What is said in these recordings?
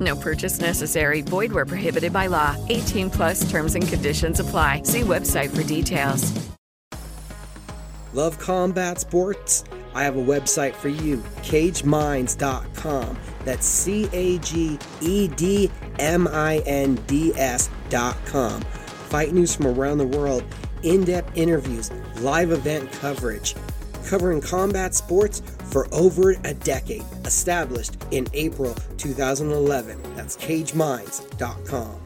No purchase necessary. Void where prohibited by law. 18 plus terms and conditions apply. See website for details. Love combat sports? I have a website for you, cagedminds.com. That's C A G E D M I N D S.com. Fight news from around the world, in depth interviews, live event coverage, covering combat sports for over a decade. Established in April 2011. That's cagedminds.com.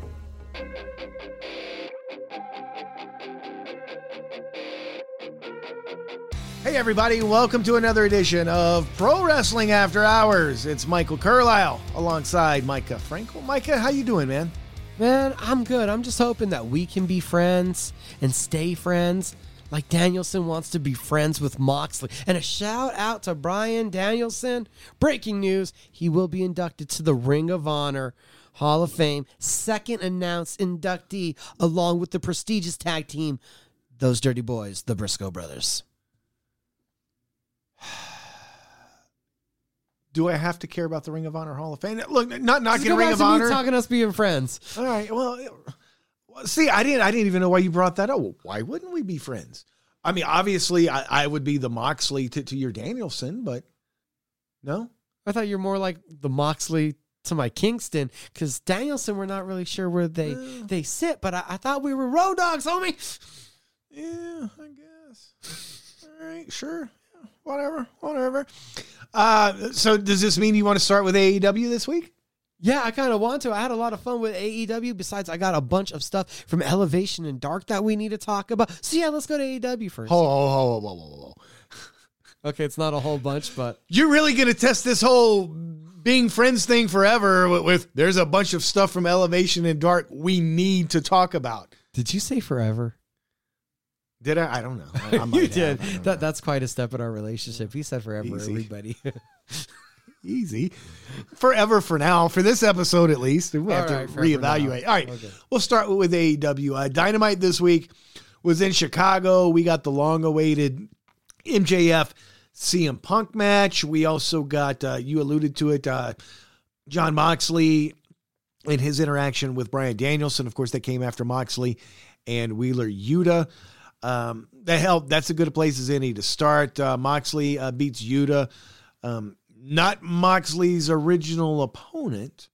Hey everybody, welcome to another edition of Pro Wrestling After Hours. It's Michael Carlyle alongside Mika Frankl. Mika, how you doing, man? Man, I'm good. I'm just hoping that we can be friends and stay friends like Danielson wants to be friends with Moxley. And a shout out to Bryan Danielson. Breaking news, he will be inducted to the Ring of Honor Hall of Fame, second announced inductee along with the prestigious tag team, those dirty boys, the Briscoe brothers. Do I have to care about the Ring of Honor Hall of Fame? Look, not knocking Ring of Honor. talking us being friends. All right. Well, see, I didn't. I didn't even know why you brought that up. Well, why wouldn't we be friends? I mean, obviously, I, I would be the Moxley to, to your Danielson, but no. I thought you're more like the Moxley to my Kingston because Danielson, we're not really sure where they they sit, but I, I thought we were road dogs, homie. Yeah, I guess. All right, sure. Yeah, Whatever, whatever. Uh, so does this mean you want to start with AEW this week? Yeah, I kind of want to. I had a lot of fun with AEW. Besides, I got a bunch of stuff from Elevation and Dark that we need to talk about. So yeah, let's go to AEW first. Ho, ho, ho, whoa, whoa, whoa, whoa. Okay, it's not a whole bunch, but You're really going to test this whole being friends thing forever with, with there's a bunch of stuff from Elevation and Dark we need to talk about. did you say forever? Did I? I don't know. I, I you did. have. I don't That that's quite a step in our relationship. He said forever, Easy. everybody. easy. Forever for now, for this episode at least. We have All to right, forever reevaluate. All right, Okay. we'll start with AEW. Uh, Dynamite this week was in Chicago. We got the long awaited MJF CM Punk match. We also got, uh, you alluded to it, uh, Jon Moxley and his interaction with Bryan Danielson. Of course, that came after Moxley and Wheeler Yuta. Um, that helped. That's a good place as any to start. Uh, Moxley uh, beats Yuta. Um, not Moxley's original opponent.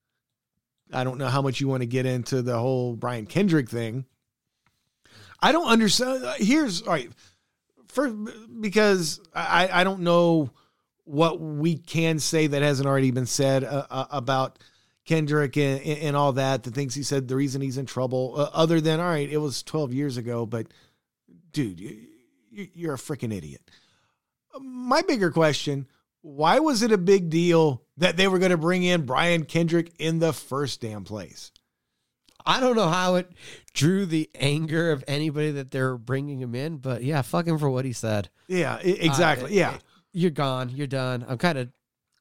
I don't know how much you want to get into the whole Brian Kendrick thing. I don't understand. uh, Here's all right. First, because I, I don't know what we can say that hasn't already been said uh, uh, about Kendrick and, and all that. The things he said, the reason he's in trouble, uh, other than, all right, it was 12 years ago, but dude, you, you're a freaking idiot. My bigger question why was it a big deal that they were going to bring in Brian Kendrick in the first damn place? I don't know how it drew the anger of anybody that they're bringing him in, but yeah, fuck him for what he said. Yeah, exactly. Uh, yeah. You're gone. You're done. I'm kind of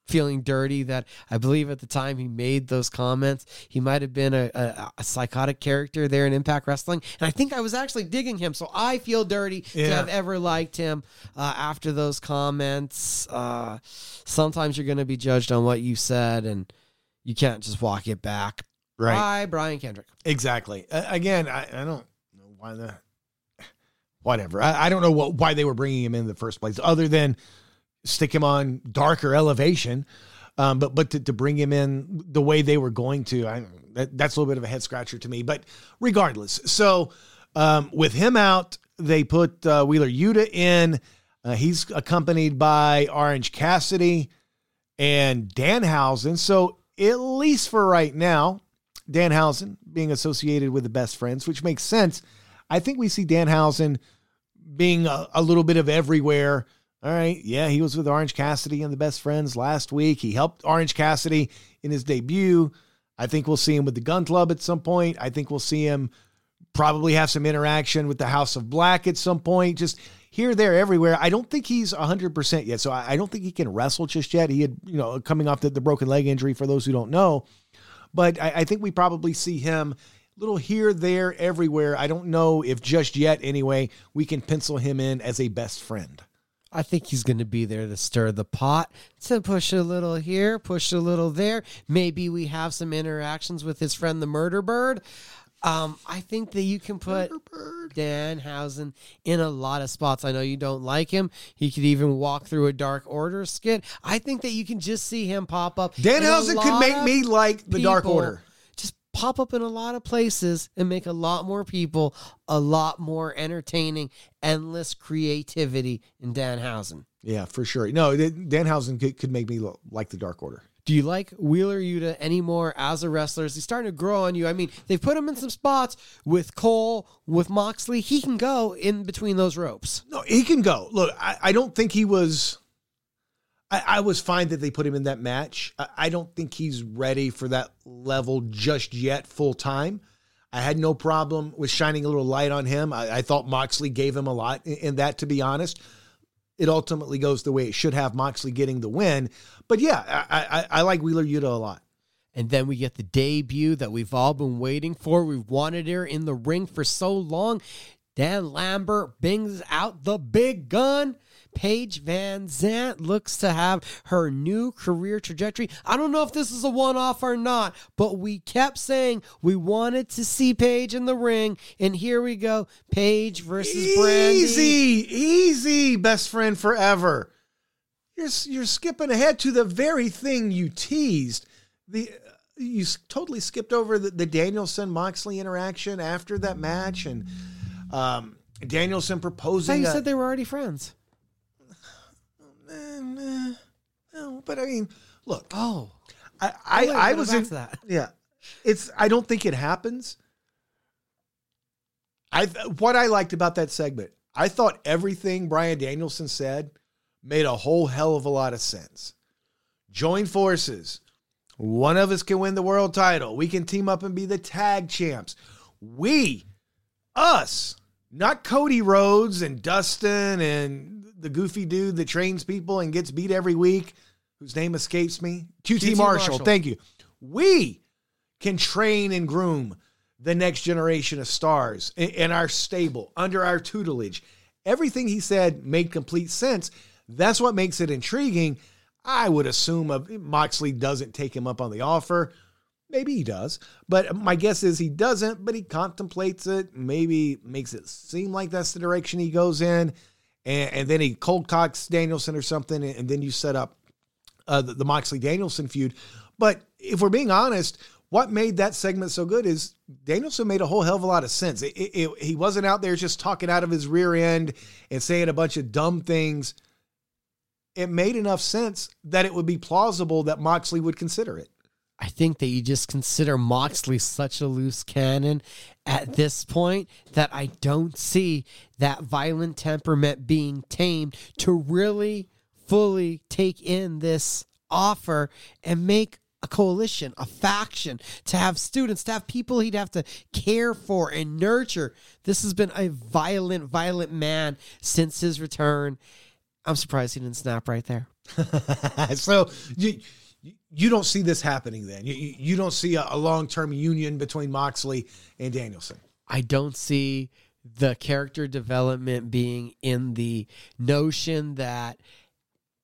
feeling dirty that I believe at the time he made those comments, he might have been a, a, a psychotic character there in Impact Wrestling. And I think I was actually digging him. So I feel dirty to have ever liked him uh, after those comments. Uh, sometimes you're going to be judged on what you said, and you can't just walk it back. Right. Bye, Brian Kendrick. Exactly. Uh, again, I, I don't know why the whatever. I, I don't know what why they were bringing him in the first place, other than stick him on darker elevation. Um, but but to, to bring him in the way they were going to, I that, that's a little bit of a head scratcher to me. But regardless, so um, with him out, they put uh, Wheeler Yuta in. Uh, he's accompanied by Orange Cassidy and Danhausen. So at least for right now, Danhausen being associated with the best friends, which makes sense. I think we see Danhausen being a, a little bit of everywhere. All right. Yeah, he was with Orange Cassidy and the best friends last week. He helped Orange Cassidy in his debut. I think we'll see him with the Gunn Club at some point. I think we'll see him probably have some interaction with the House of Black at some point. Just here, there, everywhere. I don't think he's 100% yet. So I, don't think he can wrestle just yet. He had, you know, coming off the, the broken leg injury for those who don't know. But I, I think we probably see him little here, there, everywhere. I don't know if just yet, anyway, we can pencil him in as a best friend. I think he's going to be there to stir the pot, to push a little here, push a little there. Maybe we have some interactions with his friend, the Murder Bird. Um, I think that you can put Danhausen in a lot of spots. I know you don't like him. He could even walk through a Dark Order skit. I think that you can just see him pop up. Danhausen could make me like the Dark. Order. Pop up in a lot of places and make a lot more people a lot more entertaining, endless creativity in Danhausen. Yeah, for sure. No, Danhausen could, could make me lo- like the Dark Order. Do you like Wheeler Yuta anymore as a wrestler? Is he starting to grow on you? I mean, they've put him in some spots with Cole, with Moxley. He can go in between those ropes. No, he can go. Look, I, I don't think he was. I, I was fine that they put him in that match. I, I don't think he's ready for that level just yet, full time. I had no problem with shining a little light on him. I, I thought Moxley gave him a lot in, in that, to be honest. It ultimately goes the way it should have, Moxley getting the win. But yeah, I, I, I like Wheeler Yuta a lot. And then we get the debut that we've all been waiting for. We've wanted her in the ring for so long. Dan Lambert brings out the big gun. Paige VanZant looks to have her new career trajectory. I don't know if this is a one off or not, but we kept saying we wanted to see Paige in the ring. And here we go Paige versus Brandi. Easy, easy, best friend forever. You're you're skipping ahead to the very thing you teased. The you totally skipped over the, the Danielson Moxley interaction after that match, and um, Danielson I thought proposing. you a- said they were already friends. Eh, eh, no, but I mean, look, Oh. I I, wait, I was in, that. yeah. It's I don't think it happens. I what I liked about that segment, I thought everything Bryan Danielson said made a whole hell of a lot of sense. Join forces. One of us can win the world title. We can team up and be the tag champs. We, us, not Cody Rhodes and Dustin and the goofy dude that trains people and gets beat every week, whose name escapes me. QT, QT Marshall. Marshall. Thank you. We can train and groom the next generation of stars in, in our stable, under our tutelage. Everything he said made complete sense. That's what makes it intriguing. I would assume uh, Moxley doesn't take him up on the offer. Maybe he does, but my guess is he doesn't, but he contemplates it, maybe makes it seem like that's the direction he goes in. And, and then he cold cocks Danielson or something, and, and then you set up uh, the, the Moxley Danielson feud. But if we're being honest, what made that segment so good is Danielson made a whole hell of a lot of sense. It, it, it- he wasn't out there just talking out of his rear end and saying a bunch of dumb things. It made enough sense that it would be plausible that Moxley would consider it. I think that you just consider Moxley such a loose cannon at this point that I don't see that violent temperament being tamed to really fully take in this offer and make a coalition, a faction, to have students, to have people he'd have to care for and nurture. This has been a violent, violent man since his return. I'm surprised he didn't snap right there. so you you don't see this happening then. You, you don't see a, a long term union between Moxley and Danielson. I don't see the character development being in the notion that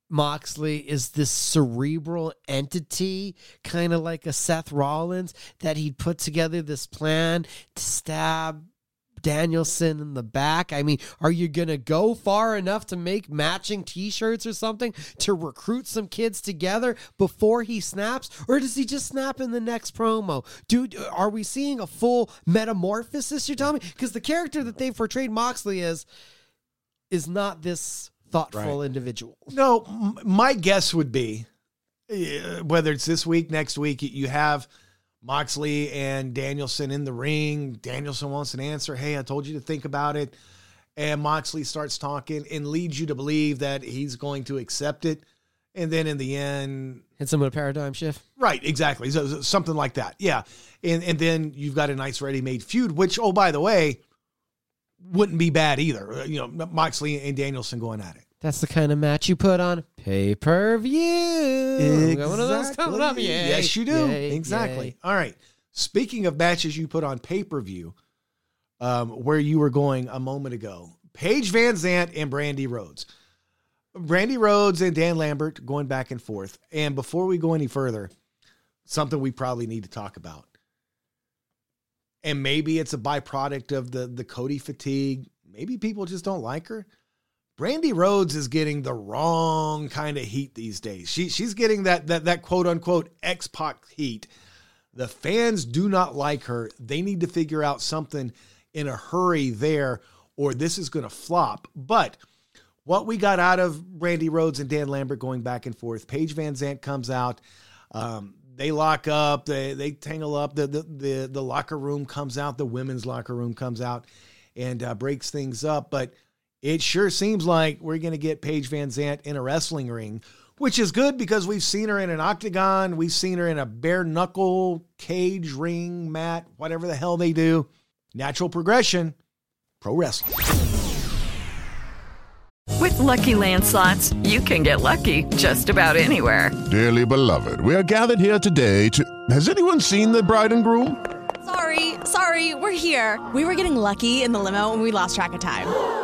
Moxley is this cerebral entity, kind of like a Seth Rollins, that he'd put together this plan to stab Danielson in the back. I mean, are you going to go far enough to make matching t shirts or something to recruit some kids together before he snaps? Or does he just snap in the next promo? Dude, are we seeing a full metamorphosis, you're telling me? Because the character that they portrayed Moxley as is not this thoughtful Right. individual. No, m- my guess would be uh, whether it's this week, next week, you have Moxley and Danielson in the ring. Danielson wants an answer. Hey, I told you to think about it. And Moxley starts talking and leads you to believe that he's going to accept it. And then in the end, Hit some of a paradigm shift. Right, exactly. So, so something like that. Yeah. And and then you've got a nice ready-made feud, which, oh, by the way, wouldn't be bad either. Uh, You know, Moxley and Danielson going at it. That's the kind of match you put on pay per view. We got one of those coming up. Exactly. Yay. Yes, you do. Yay. exactly. Yay. All right. Speaking of matches you put on pay per view, um, where you were going a moment ago, Paige VanZant and Brandi Rhodes. Brandi Rhodes and Dan Lambert going back and forth. And before we go any further, something we probably need to talk about. And maybe it's a byproduct of the the Cody fatigue. Maybe people just don't like her. Brandi Rhodes is getting the wrong kind of heat these days. She she's getting that that that quote unquote X Pac heat. The fans do not like her. They need to figure out something in a hurry there, or this is going to flop. But what we got out of Brandi Rhodes and Dan Lambert going back and forth, Paige VanZant comes out. Um, they lock up, they they tangle up. The, the the the locker room comes out. The women's locker room comes out and uh, breaks things up. But it sure seems like we're going to get Paige VanZant in a wrestling ring, which is good because we've seen her in an octagon, we've seen her in a bare knuckle cage ring mat, whatever the hell they do. Natural progression, pro wrestling. With Lucky Land slots, you can get lucky just about anywhere. Dearly beloved, we are gathered here today to. Has anyone seen the bride and groom? Sorry, sorry, we're here. We were getting lucky in the limo and we lost track of time.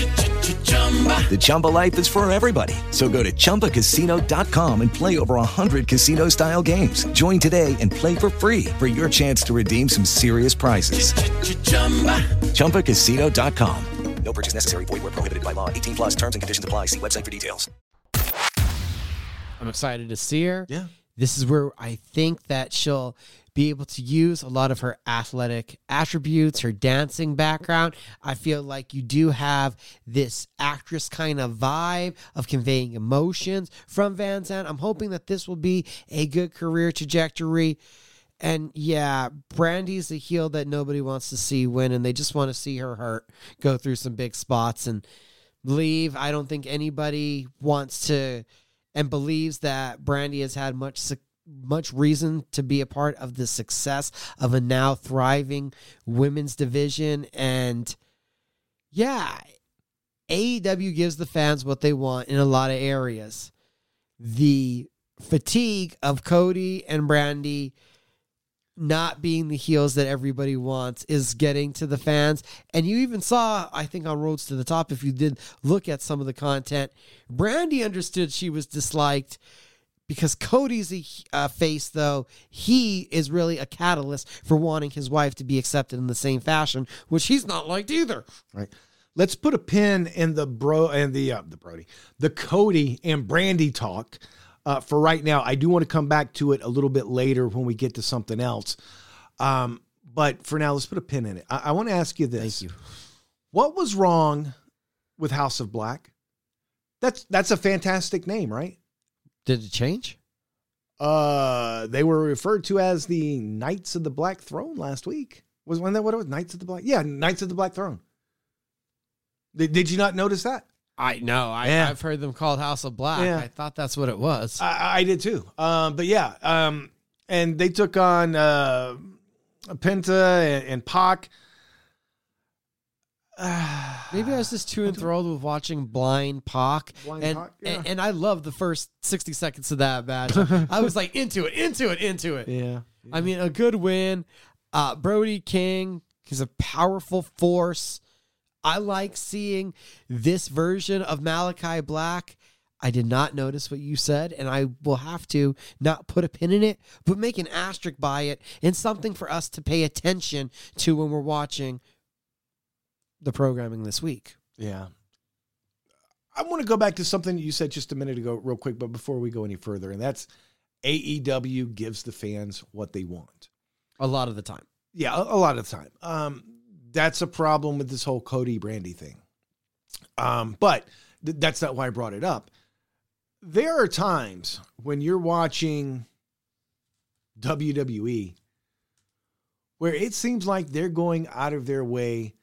The Chumba life is for everybody. So go to ChumbaCasino.com and play over 100 casino style games. Join today and play for free for your chance to redeem some serious prizes. ChumbaCasino.com. No purchase necessary. Void where prohibited by law. 18 plus terms and conditions apply. See website for details. I'm excited to see her. Yeah. This is where I think that she'll be able to use a lot of her athletic attributes, her dancing background. I feel like you do have this actress kind of vibe of conveying emotions from VanZant. I'm hoping that this will be a good career trajectory. And yeah, Brandi's the heel that nobody wants to see win, and they just want to see her hurt, go through some big spots, and leave. I don't think anybody wants to and believes that Brandi has had much suc much reason to be a part of the success of a now thriving women's division. And yeah AEW gives the fans what they want in a lot of areas. The fatigue of Cody and Brandi not being the heels that everybody wants is getting to the fans. And you even saw, I think, on Rhodes to the Top, if you did look at some of the content, Brandi understood she was disliked because Cody's a uh, face, though, he is really a catalyst for wanting his wife to be accepted in the same fashion, which he's not liked either. Right. Let's put a pin in the bro and the uh, the Brody, the Cody and Brandi talk. Uh, for right now, I do want to come back to it a little bit later when we get to something else. Um, but for now, let's put a pin in it. I, I want to ask you this: Thank you. What was wrong with House of Black? That's that's a fantastic name, right? Did it change? Uh, they were referred to as the Knights of the Black Throne last week. Was when that what it was? Knights of the Black? Yeah, Knights of the Black Throne. Did, did you not notice that? I know. I, Yeah. I've heard them called House of Black. Yeah. I thought that's what it was. I, I did too. Um, but yeah, um, and they took on uh, Penta and, and Pac. Maybe I was just too enthralled with watching Blind Pac, Blind and, Pac, yeah. and and I love the first sixty seconds of that match. I was like into it, into it, into it. Yeah. I mean, a good win. Uh, Brody King is a powerful force. I like seeing this version of Malachi Black. I did not notice what you said, and I will have to not put a pin in it, but make an asterisk by it and something for us to pay attention to when we're watching the programming this week. Yeah. I want to go back to something you said just a minute ago, real quick, but before we go any further, and that's AEW gives the fans what they want. A lot of the time. Yeah, a, a lot of the time. Um, that's a problem with this whole Cody Brandi thing. Um, but th- that's not why I brought it up. There are times when you're watching WWE where it seems like they're going out of their way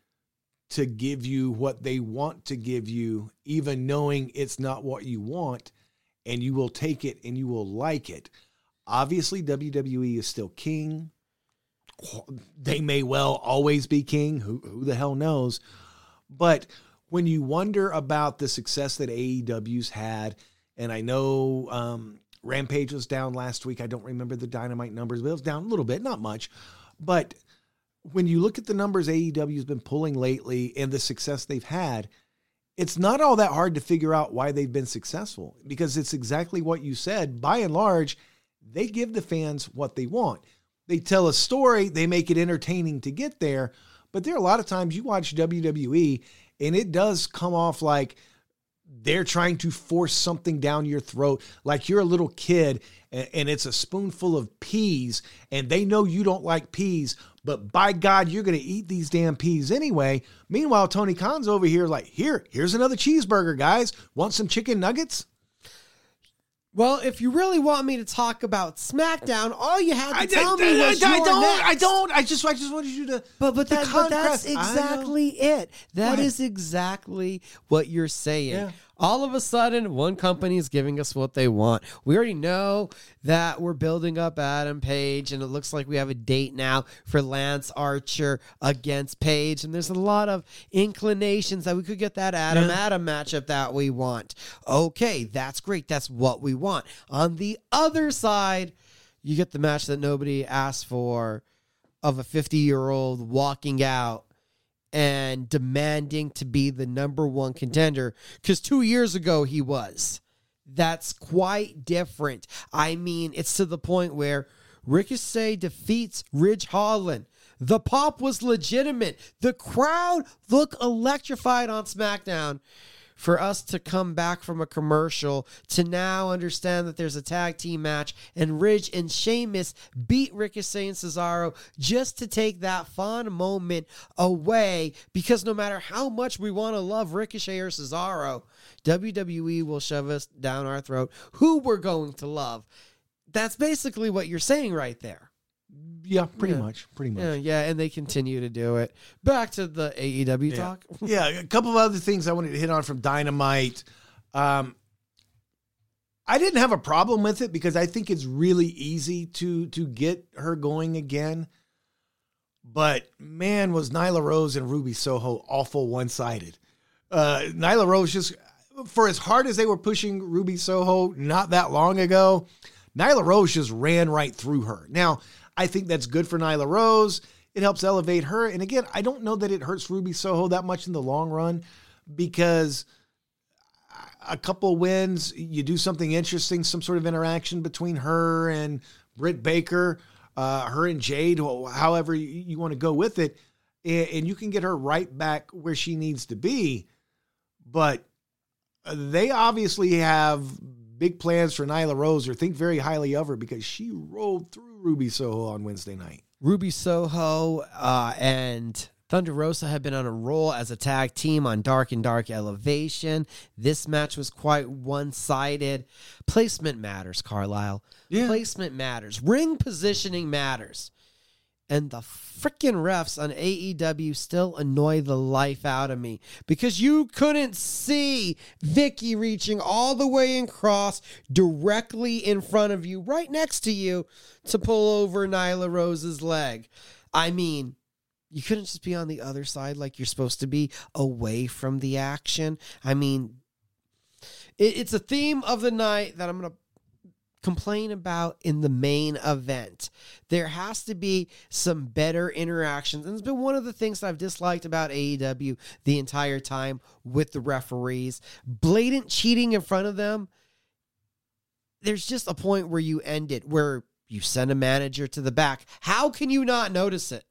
to give you what they want to give you, even knowing it's not what you want, and you will take it and you will like it. Obviously, WWE is still king. They may well always be king. Who, who the hell knows? But when you wonder about the success that AEW's had, and I know um, Rampage was down last week. I don't remember the Dynamite numbers, but it was down a little bit, not much. But when you look at the numbers AEW's been pulling lately and the success they've had, it's not all that hard to figure out why they've been successful because it's exactly what you said. By and large, they give the fans what they want. They tell a story, they make it entertaining to get there. But there are a lot of times you watch WWE and it does come off like they're trying to force something down your throat like you're a little kid and, and it's a spoonful of peas and they know you don't like peas but by god you're going to eat these damn peas anyway meanwhile tony khan's over here like here here's another cheeseburger guys want some chicken nuggets Well, if you really want me to talk about SmackDown, all you had to I- tell I- me was I- I don't- next. I don't. I just I just wanted you to But but, that, but that's. I exactly it. That is exactly what you're saying. Yeah. All of a sudden, one company is giving us what they want. We already know that we're building up Adam Page, and it looks like we have a date now for Lance Archer against Page. And there's a lot of inclinations that we could get that Adam Yeah. Adam matchup that we want. Okay, that's great. That's what we want. On the other side, you get the match that nobody asked for of a 50 year old walking out and demanding to be the number one contender because two years ago he was. That's quite different. I mean, it's to the point where Ricochet defeats Ridge Holland. The pop was legitimate. The crowd looked electrified on SmackDown. For us to come back from a commercial to now understand that there's a tag team match and Ridge and Sheamus beat Ricochet and Cesaro just to take that fun moment away because no matter how much we want to love Ricochet or Cesaro, WWE will shove us down our throat who we're going to love. That's basically what you're saying right there. Yeah pretty Yeah. much pretty much Yeah, yeah, and they continue to do it. Back to the AEW talk. yeah, a couple of other things I wanted to hit on from Dynamite. Um, I didn't have a problem with it because I think it's really easy to to get her going again. But man, was Nyla Rose and Ruby Soho awful one sided. Uh, Nyla Rose just for as hard as they were pushing Ruby Soho not that long ago, Nyla Rose just ran right through her. Now, I think that's good for Nyla Rose. It helps elevate her. And again, I don't know that it hurts Ruby Soho that much in the long run because a couple wins, you do something interesting, some sort of interaction between her and Britt Baker, uh, her and Jade, however you, you want to go with it, and, and you can get her right back where she needs to be. But they obviously have big plans for Nyla Rose or think very highly of her because she rolled through Ruby Soho on Wednesday night. Ruby Soho uh, and Thunder Rosa had been on a roll as a tag team on Dark and Dark Elevation. This match was quite one sided. Placement matters, Carlyle. Yeah. Placement matters. Ring positioning matters. And the freaking refs on AEW still annoy the life out of me because you couldn't see Vickie reaching all the way across directly in front of you, right next to you, to pull over Nyla Rose's leg. I mean, you couldn't just be on the other side like you're supposed to be away from the action. I mean, it, it's a theme of the night that I'm going to complain about in the main event. There has to be some better interactions. And it's been one of the things I've disliked about AEW the entire time with the referees. Blatant cheating in front of them. There's just a point where you end it, where you send a manager to the back. How can you not notice it?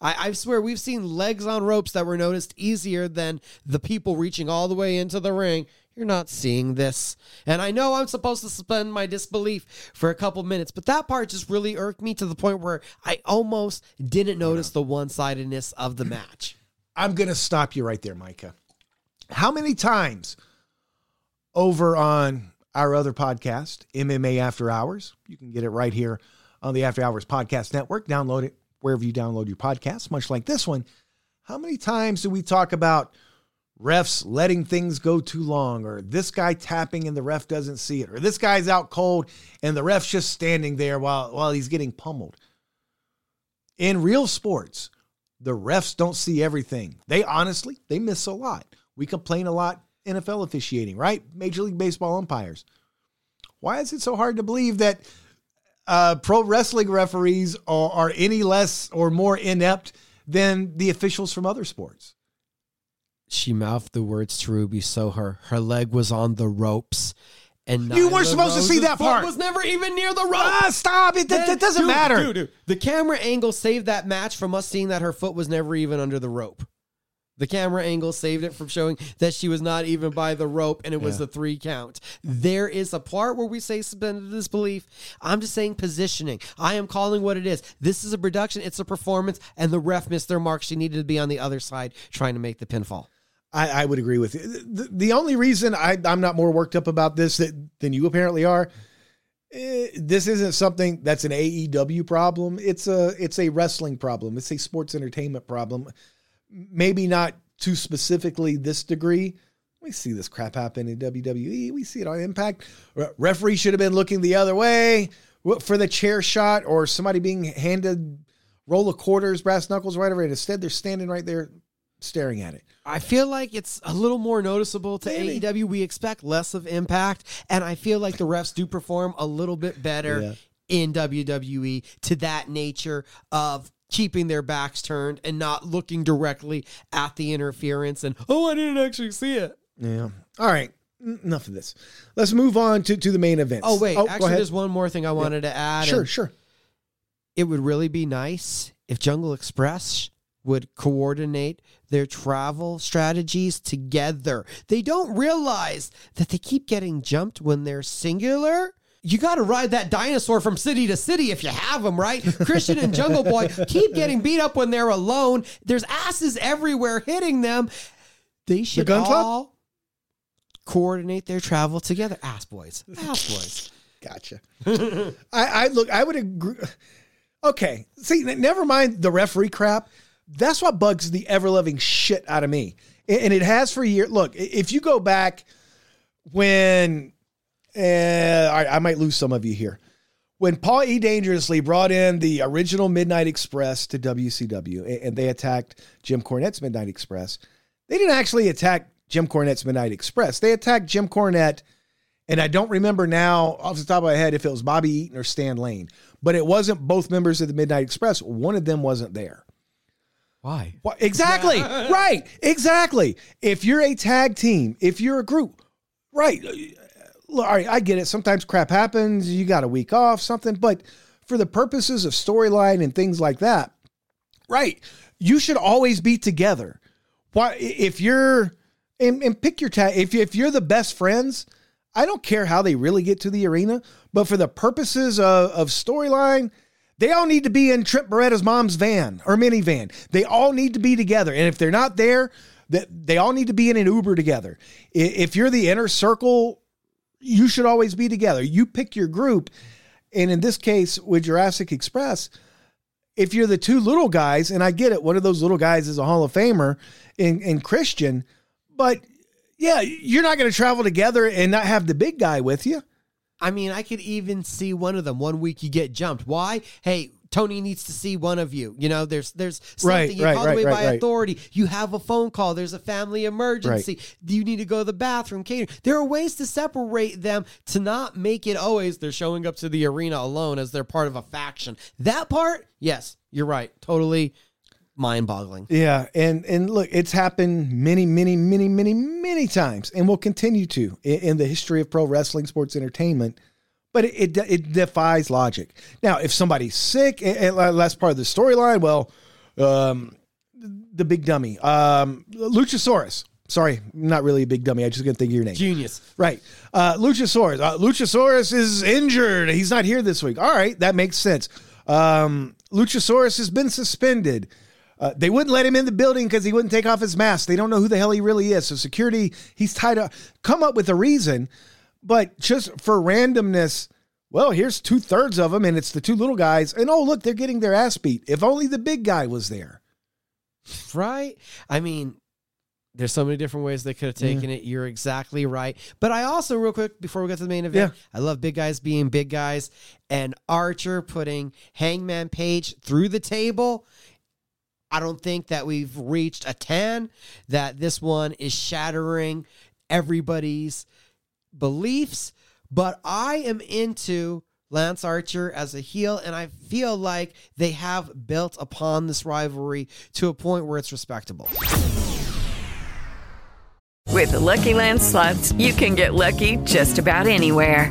I, I swear we've seen legs on ropes that were noticed easier than the people reaching all the way into the ring. You're not seeing this. And I know I'm supposed to suspend my disbelief for a couple minutes, but that part just really irked me to the point where I almost didn't notice the one sidedness of the match. I'm going to stop you right there, Mika. How many times over on our other podcast, MMA After Hours, you can get it right here on the After Hours Podcast Network. Download it wherever you download your podcasts, much like this one. How many times do we talk about refs letting things go too long, or this guy tapping and the ref doesn't see it, or this guy's out cold and the ref's just standing there while, while he's getting pummeled? In real sports, the refs don't see everything. They honestly, they miss a lot. We complain a lot NFL officiating, right? Major League Baseball umpires. Why is it so hard to believe that uh, pro wrestling referees are, are any less or more inept than the officials from other sports? She mouthed the words to Ruby so her her leg was on the ropes. And You weren't supposed to see that part. Was never even near the rope. Ah, stop it! That, that doesn't Dude, matter. dude, dude. The camera angle saved that match from us seeing that her foot was never even under the rope. The camera angle saved it from showing that she was not even by the rope and it was Yeah. a three count. There is a part where we say suspended disbelief. I'm just saying positioning. I am calling what it is. This is a production, it's a performance, and the ref missed their mark. She needed to be on the other side trying to make the pinfall. I, I would agree with you. The, the only reason I, I'm not more worked up about this that, than you apparently are, eh, this isn't something that's an AEW problem. It's a it's a wrestling problem. It's a sports entertainment problem. Maybe not to specifically this degree. We see this crap happen in WWE. We see it on Impact. Re- Referee should have been looking the other way for the chair shot or somebody being handed roll of quarters, brass knuckles, whatever. And instead, they're standing right there staring at it. I feel like it's a little more noticeable to. AEW. We expect less of impact, and I feel like the refs do perform a little bit better Yeah. in WWE to that nature of keeping their backs turned and not looking directly at the interference and oh I didn't actually see it. Yeah. All right. Enough of this. Let's move on to, to the main event. Oh wait, oh, go actually there's one more thing I wanted to add. Sure, sure. It would really be nice if Jungle Express would coordinate their travel strategies together. They don't realize that they keep getting jumped when they're singular. You got to ride that dinosaur from city to city if you have them, right? Christian and Jungle Boy keep getting beat up when they're alone. There's asses everywhere hitting them. They should Club? all coordinate their travel together. Ass boys. Ass boys. Gotcha. I, I look, I would agree. Okay. See, never mind the referee crap. That's what bugs the ever loving shit out of me. And it has for years. Look, if you go back when, uh, I, I might lose some of you here. When Paul E. Dangerously brought in the original Midnight Express to WCW and they attacked Jim Cornette's Midnight Express, they didn't actually attack Jim Cornette's Midnight Express. They attacked Jim Cornette and I don't remember now off the top of my head if it was Bobby Eaton or Stan Lane, but it wasn't both members of the Midnight Express. One of them wasn't there. Why? Why- Exactly. right. Exactly. If you're a tag team, if you're a group, right. All right, I get it. Sometimes crap happens. You got a week off, something. But for the purposes of storyline and things like that, right, you should always be together. Why, if you're, and, and pick your tag, if, you- if you're the best friends, I don't care how they really get to the arena, but for the purposes of, of storyline, They all need to be in Trip Beretta's mom's van or minivan. They all need to be together. And if they're not there, that they all need to be in an Uber together. If you're the inner circle, you should always be together. You pick your group. And in this case, with Jurassic Express, if you're the two little guys, and I get it, one of those little guys is a Hall of Famer in Christian, but yeah, you're not going to travel together and not have the big guy with you. I mean, I could even see one of them. One week you get jumped. Why? Hey, Tony needs to see one of you. You know, there's there's something Right, you right, call right, away right, by right. authority. You have a phone call. There's a family emergency. You need to go to the bathroom. Catering. There are ways to separate them to not make it always they're showing up to the arena alone as they're part of a faction. That part, yes, you're right. Totally mind-boggling. Yeah, and and look, it's happened many, many, many, many, many times, and will continue to in, in the history of pro wrestling, sports entertainment. But it, it it defies logic. Now, if somebody's sick, and, and that's part of the storyline. Well, um, the big dummy, um, Luchasaurus. Sorry, not really a big dummy. I just gonna think of your name. Genius. Right. Uh, Luchasaurus. Uh, Luchasaurus is injured. He's not here this week. All right, that makes sense. Um, Luchasaurus has been suspended. Uh, they wouldn't let him in the building because he wouldn't take off his mask. They don't know who the hell he really is. So security, he's tied up. Come up with a reason, but just for randomness. Well, here's two thirds of them, and it's the two little guys. And oh, look, they're getting their ass beat. If only the big guy was there. Right? I mean, there's so many different ways they could have taken it. You're exactly right. But I also, real quick, before we get to the main event, I love big guys being big guys. And Archer putting Hangman Page through the table. I don't think that we've reached a 10, that this one is shattering everybody's beliefs. But I am into Lance Archer as a heel, and I feel like they have built upon this rivalry to a point where it's respectable. With the Lucky Land slots, you can get lucky just about anywhere.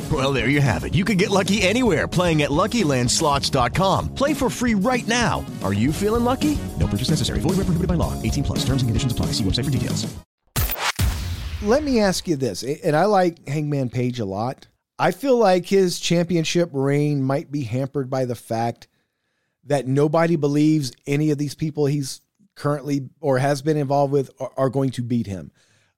Well, there you have it. You can get lucky anywhere playing at LuckyLandSlots.com. Play for free right now. Are you feeling lucky? No purchase necessary. Void where prohibited by law. 18 plus. Terms and conditions apply. See website for details. Let me ask you this, and I like Hangman Page a lot. I feel like his championship reign might be hampered by the fact that nobody believes any of these people he's currently or has been involved with are, going to beat him.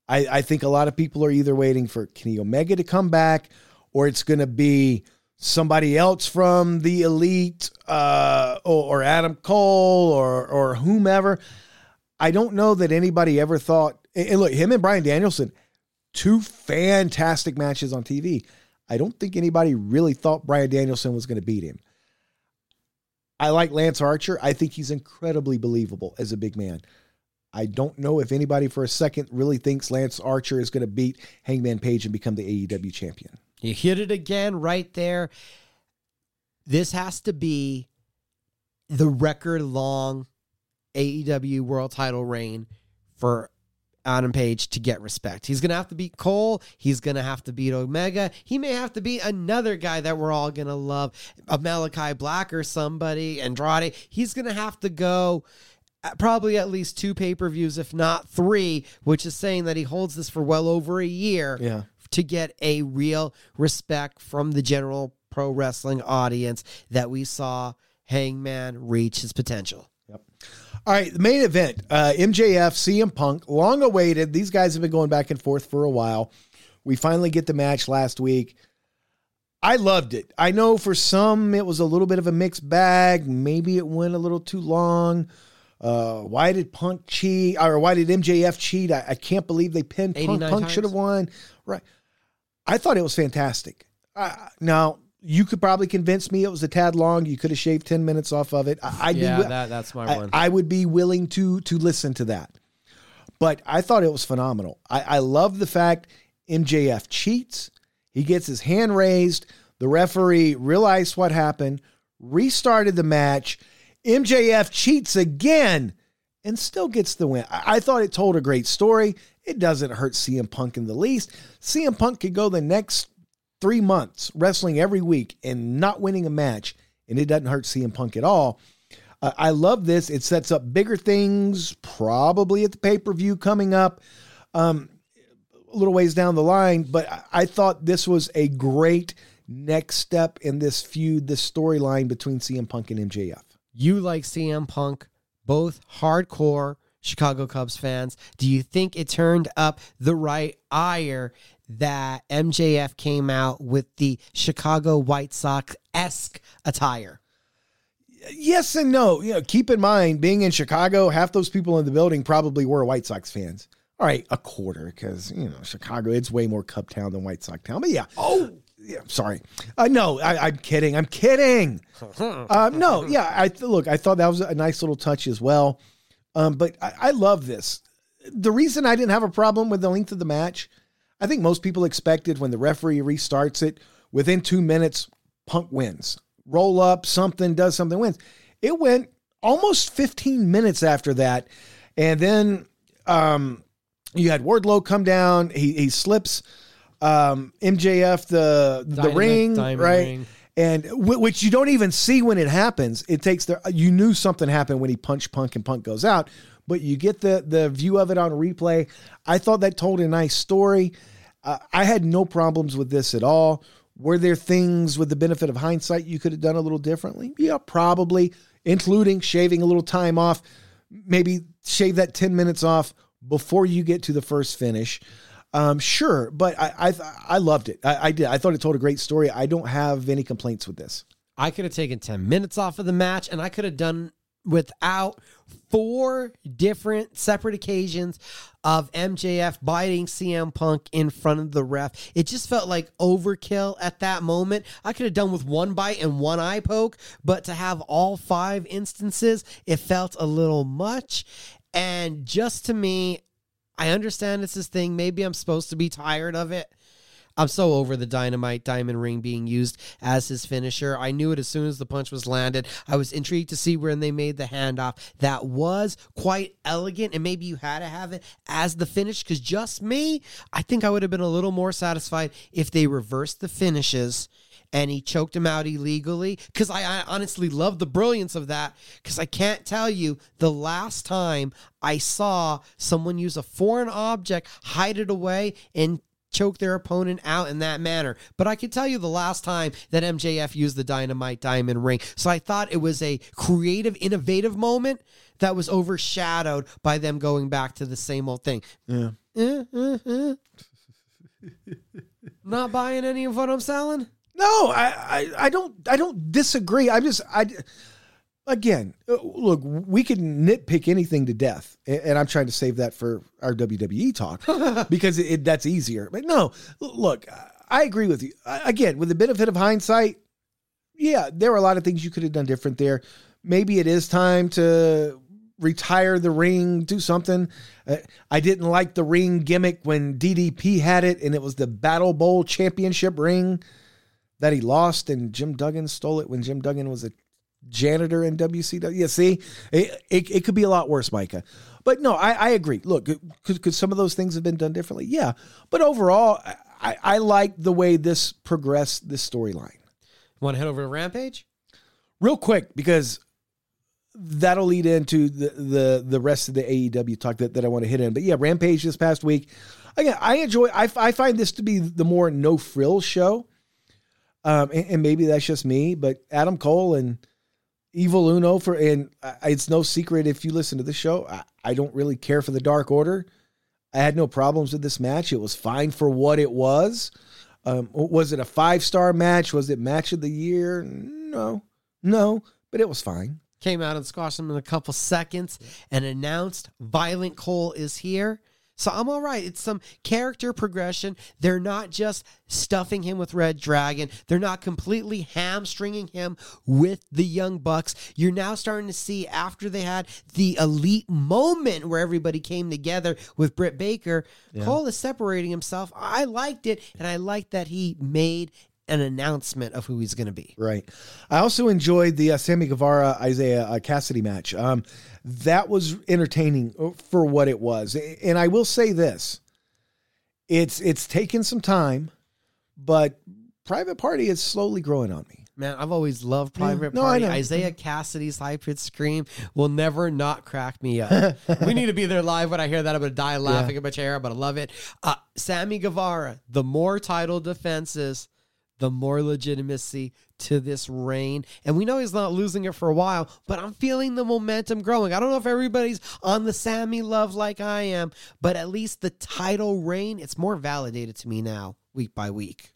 I, I think a lot of people are either waiting for Kenny Omega to come back or it's going to be somebody else from the elite uh, or, or Adam Cole or, or whomever. I don't know that anybody ever thought. And and look, him and Bryan Danielson, two fantastic matches on TV. I don't think anybody really thought Bryan Danielson was going to beat him. I like Lance Archer. I think he's incredibly believable as a big man. I don't know if anybody for a second really thinks Lance Archer is going to beat Hangman Page and become the AEW champion. You hit it again right there. This has to be the record long AEW world title reign for Adam Page to get respect. He's going to have to beat Cole. He's going to have to beat Omega. He may have to beat another guy that we're all going to love, a Malachi Black or somebody, Andrade. He's going to have to go at probably at least two pay per views, if not three, which is saying that he holds this for well over a year Yeah. To get a real respect from the general pro wrestling audience that we saw Hangman reach his potential. Yep. All right, the main event uh, MJF, CM Punk, long awaited. These guys have been going back and forth for a while. We finally get the match last week. I loved it. I know for some it was a little bit of a mixed bag. Maybe it went a little too long. Uh, why did Punk cheat? Or why did MJF cheat? I, I can't believe they pinned Punk. Punk should have won. Right. I thought it was fantastic. Uh, now, you could probably convince me it was a tad long. You could have shaved ten minutes off of it. I, I'd yeah, be, that, that's my I, one. I would be willing to to listen to that. But I thought it was phenomenal. I, I love the fact MJF cheats. He gets his hand raised. The referee realized what happened, restarted the match. MJF cheats again and still gets the win. I, I thought it told a great story. It doesn't hurt CM Punk in the least. CM Punk could go the next three months wrestling every week and not winning a match, and it doesn't hurt CM Punk at all. Uh, I love this. It sets up bigger things, probably at the pay per view coming up um, a little ways down the line. But I, thought this was a great next step in this feud, this storyline between CM Punk and MJF. You like CM Punk, both hardcore Chicago Cubs fans. Do you think it turned up the right ire that MJF came out with the Chicago White Sox esque attire? Yes and no. You know, keep in mind, being in Chicago, half those people in the building probably were White Sox fans. All right, a quarter, because you know Chicago, it's way more Cub town than White Sox town. But yeah, oh, yeah, sorry. Uh, no, I, I'm kidding. I'm kidding. uh, no, yeah. I look. I thought that was a nice little touch as well. Um, but I, I love this. The reason I didn't have a problem with the length of the match, I think most people expected when the referee restarts it within two minutes, Punk wins. Roll up, something does something, wins. It went almost 15 minutes after that, and then um, you had Wardlow come down. He he slips um, MJF the the ring, right? ring. And w- which you don't even see when it happens. It takes the you knew something happened when he punched Punk and Punk goes out, but you get the the view of it on replay. I thought that told a nice story. Uh, I had no problems with this at all. Were there things with the benefit of hindsight you could have done a little differently? Yeah, probably, including shaving a little time off. Maybe shave that 10 minutes off before you get to the first finish. Um, sure, but I I, I loved it. I, I did. I thought it told a great story. I don't have any complaints with this. I could have taken 10 minutes off of the match and I could have done without four different separate occasions of MJF biting CM Punk in front of the ref. It just felt like overkill at that moment. I could have done with one bite and one eye poke, but to have all five instances, it felt a little much. And just to me, I understand it's this thing. Maybe I'm supposed to be tired of it. I'm so over the dynamite diamond ring being used as his finisher. I knew it as soon as the punch was landed. I was intrigued to see when they made the handoff. That was quite elegant, and maybe you had to have it as the finish because just me, I think I would have been a little more satisfied if they reversed the finishes and he choked him out illegally. Because I, I honestly love the brilliance of that. Because I can't tell you the last time I saw someone use a foreign object, hide it away, and choke their opponent out in that manner. But I can tell you the last time that MJF used the dynamite diamond ring. So I thought it was a creative, innovative moment that was overshadowed by them going back to the same old thing. Yeah. Eh, eh, eh. Not buying any of what I'm selling? No, I, I, I don't, I don't disagree. I'm just, I, again, uh, look, we can nitpick anything to death, and I'm trying to save that for our WWE talk because it, that's easier. But no, look, I agree with you. I- Again, with the benefit of hindsight, yeah, there were a lot of things you could have done different there. Maybe it is time to retire the ring, do something. Uh, I didn't like the ring gimmick when DDP had it, and it was the Battle Bowl Championship ring that he lost, and Jim Duggan stole it when Jim Duggan was a janitor in WCW. Yeah, see, it, it, it could be a lot worse, Micah. But no, I, I agree. Look, could, could some of those things have been done differently? Yeah. But overall, I, I like the way this progressed, this storyline. Want to head over to Rampage? Real quick, because that'll lead into the, the, the rest of the AEW talk that, that I want to hit in. But yeah, Rampage this past week. Again, I enjoy, I, I find this to be the more no frill show. Um, and, and maybe that's just me, but Adam Cole and Evil Uno for, and I, it's no secret if you listen to the show, I, I don't really care for the Dark Order. I had no problems with this match. It was fine for what it was. Um, was it a five star match? Was it match of the year? No, no, but it was fine. Came out and squashed him in a couple seconds and announced Violent Cole is here. So I'm all right. It's some character progression. They're not just stuffing him with Red Dragon. They're not completely hamstringing him with the Young Bucks. You're now starting to see after they had the elite moment where everybody came together with Britt Baker, Yeah. Cole is separating himself. I liked it, and I liked that he made an announcement of who he's going to be. Right. I also enjoyed the uh, Sammy Guevara Isaiah uh, Cassidy match. Um, that was entertaining uh, for what it was, and I will say this: it's it's taken some time, but Private Party is slowly growing on me. Man, I've always loved Private No, I Party. Isaiah Cassidy's high pitched scream will never not crack me up. we need to be there live when I hear that. I'm going to die laughing in my chair, but I love it. Uh, Sammy Guevara, the more title defenses, the more legitimacy to this reign. And we know he's not losing it for a while, but I'm feeling the momentum growing. I don't know if everybody's on the Sammy love like I am, but at least the title reign, it's more validated to me now, week by week.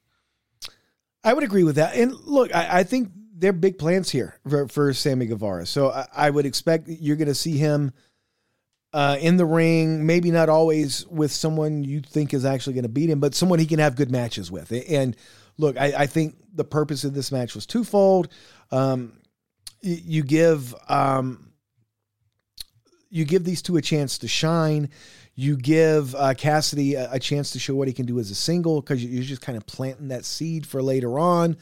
I would agree with that. And look, I, I think there are big plans here for, for Sammy Guevara. So I, I would expect you're going to see him uh, in the ring, maybe not always with someone you think is actually going to beat him, but someone he can have good matches with. And look, I, I think the purpose of this match was twofold. Um, you give um, you give these two a chance to shine. You give uh, Cassidy a, a chance to show what he can do as a single because you're just kind of planting that seed for later on.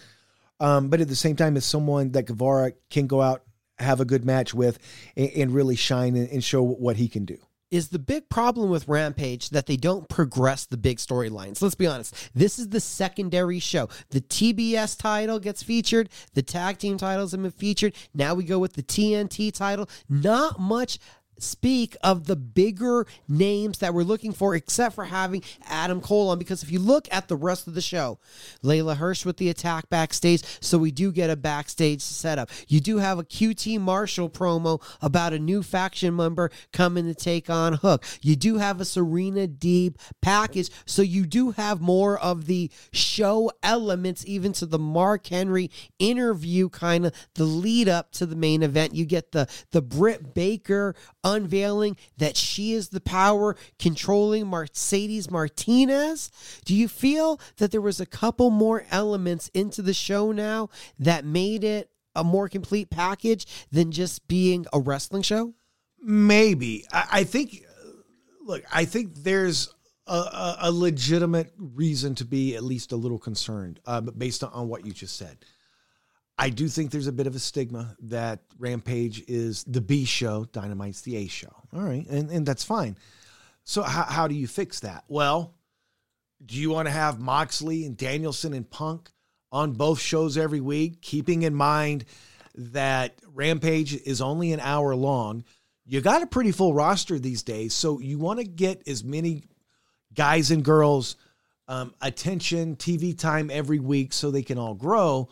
Um, but at the same time, as someone that Guevara can go out, have a good match with, and, and really shine and, and show what he can do. Is the big problem with Rampage that they don't progress the big storylines. Let's be honest. This is the secondary show. The TBS title gets featured, the tag team titles have been featured. Now we go with the TNT title. Not much speak of the bigger names that we're looking for, except for having Adam Cole on. Because if you look at the rest of the show, Leyla Hirsch with the attack backstage, so we do get a backstage setup. You do have a QT Marshall promo about a new faction member coming to take on Hook. You do have a Serena Deeb package, so you do have more of the show elements, even to the Mark Henry interview, kind of the lead up to the main event. You get the the Britt Baker unveiling that she is the power controlling Mercedes Martinez. Do you feel that there was a couple more elements into the show now that made it a more complete package than just being a wrestling show? Maybe. I, I think, look, I think there's a, a, legitimate reason to be at least a little concerned uh, based on, on what you just said. I do think there's a bit of a stigma that Rampage is the B show, Dynamite's the A show. All right. And, and that's fine. So, how, how do you fix that? Well, do you want to have Moxley and Danielson and Punk on both shows every week, keeping in mind that Rampage is only an hour long? You got a pretty full roster these days, so you want to get as many guys and girls um, attention, TV time every week so they can all grow.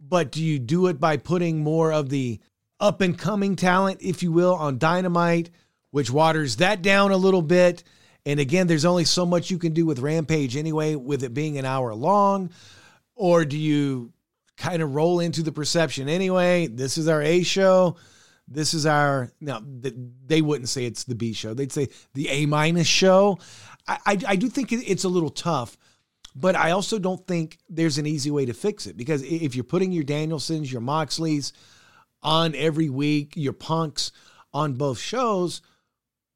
But do you do it by putting more of the up and coming talent, if you will, on Dynamite, which waters that down a little bit? And again, there's only so much you can do with Rampage anyway, with it being an hour long. Or do you kind of roll into the perception anyway? This is our A show. This is our now. They wouldn't say it's the B show. They'd say the A minus show. I, I I do think it's a little tough, but I also don't think there's an easy way to fix it because if you're putting your Danielsons, your Moxleys on every week, your Punks on both shows,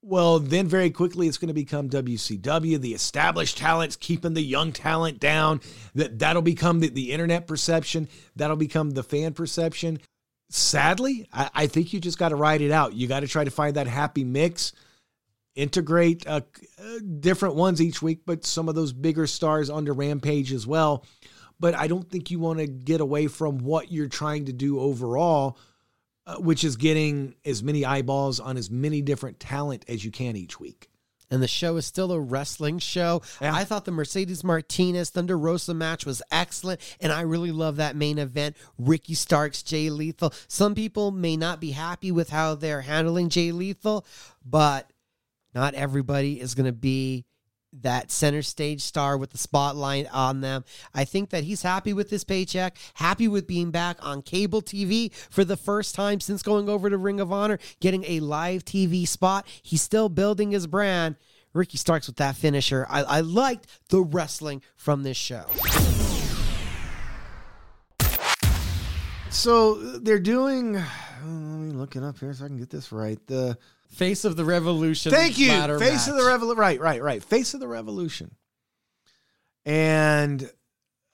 well, then very quickly it's going to become WCW. The established talents keeping the young talent down. That that'll become the, the internet perception. That'll become the fan perception. Sadly, I, I think you just got to ride it out. You got to try to find that happy mix. Integrate uh, uh, different ones each week, but some of those bigger stars under Rampage as well. But I don't think you want to get away from what you're trying to do overall uh, which is getting as many eyeballs on as many different talent as you can each week. and the show is still a wrestling show. I thought the Mercedes Martinez Thunder Rosa match was excellent, and I really love that main event. Ricky Starks, Jay Lethal. Some people may not be happy with how they're handling Jay Lethal, but not everybody is going to be that center stage star with the spotlight on them. I think that he's happy with his paycheck, happy with being back on cable TV for the first time since going over to Ring of Honor, getting a live TV spot. He's still building his brand. Ricky Starks with that finisher. I, I liked the wrestling from this show. So they're doing. Let me look it up here so I can get this right. The Face of the Revolution. Thank you. Face of the. Revolution. Right, right, right. Face of the Revolution. And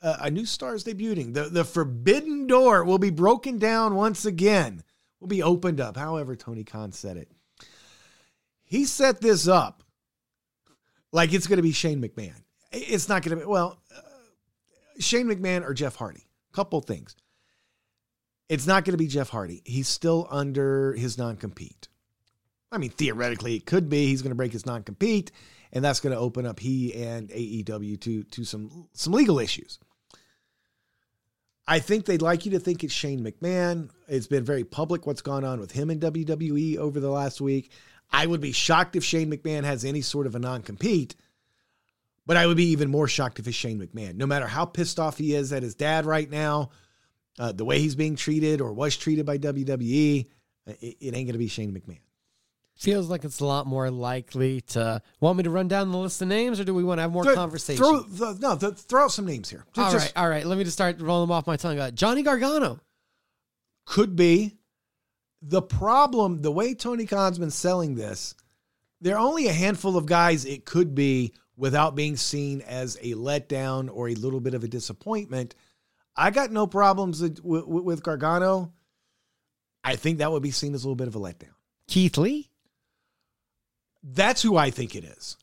uh, a new star is debuting. The, the forbidden door will be broken down once again, will be opened up, however, Tony Khan said it. He set this up like it's going to be Shane McMahon. It's not going to be, well, uh, Shane McMahon or Jeff Hardy. Couple things. It's not going to be Jeff Hardy. He's still under his non compete. I mean, theoretically, it could be. He's going to break his non compete, and that's going to open up he and AEW to to some some legal issues. I think they'd like you to think it's Shane McMahon. It's been very public what's gone on with him in WWE over the last week. I would be shocked if Shane McMahon has any sort of a non compete, but I would be even more shocked if it's Shane McMahon. No matter how pissed off he is at his dad right now, uh, the way he's being treated or was treated by WWE, uh, it, it ain't going to be Shane McMahon. Feels like it's a lot more likely to. Want me to run down the list of names, or do we want to have more conversation? Throw, th- no, th- throw out some names here. all Just- right, all right. Let me just start rolling them off my tongue. Uh, Johnny Gargano. Could be. The problem, the way Tony Khan's been selling this, there are only a handful of guys it could be without being seen as a letdown or a little bit of a disappointment. I got no problems with, with, with Gargano. I think that would be seen as a little bit of a letdown. Keith Lee. That's who I think it is.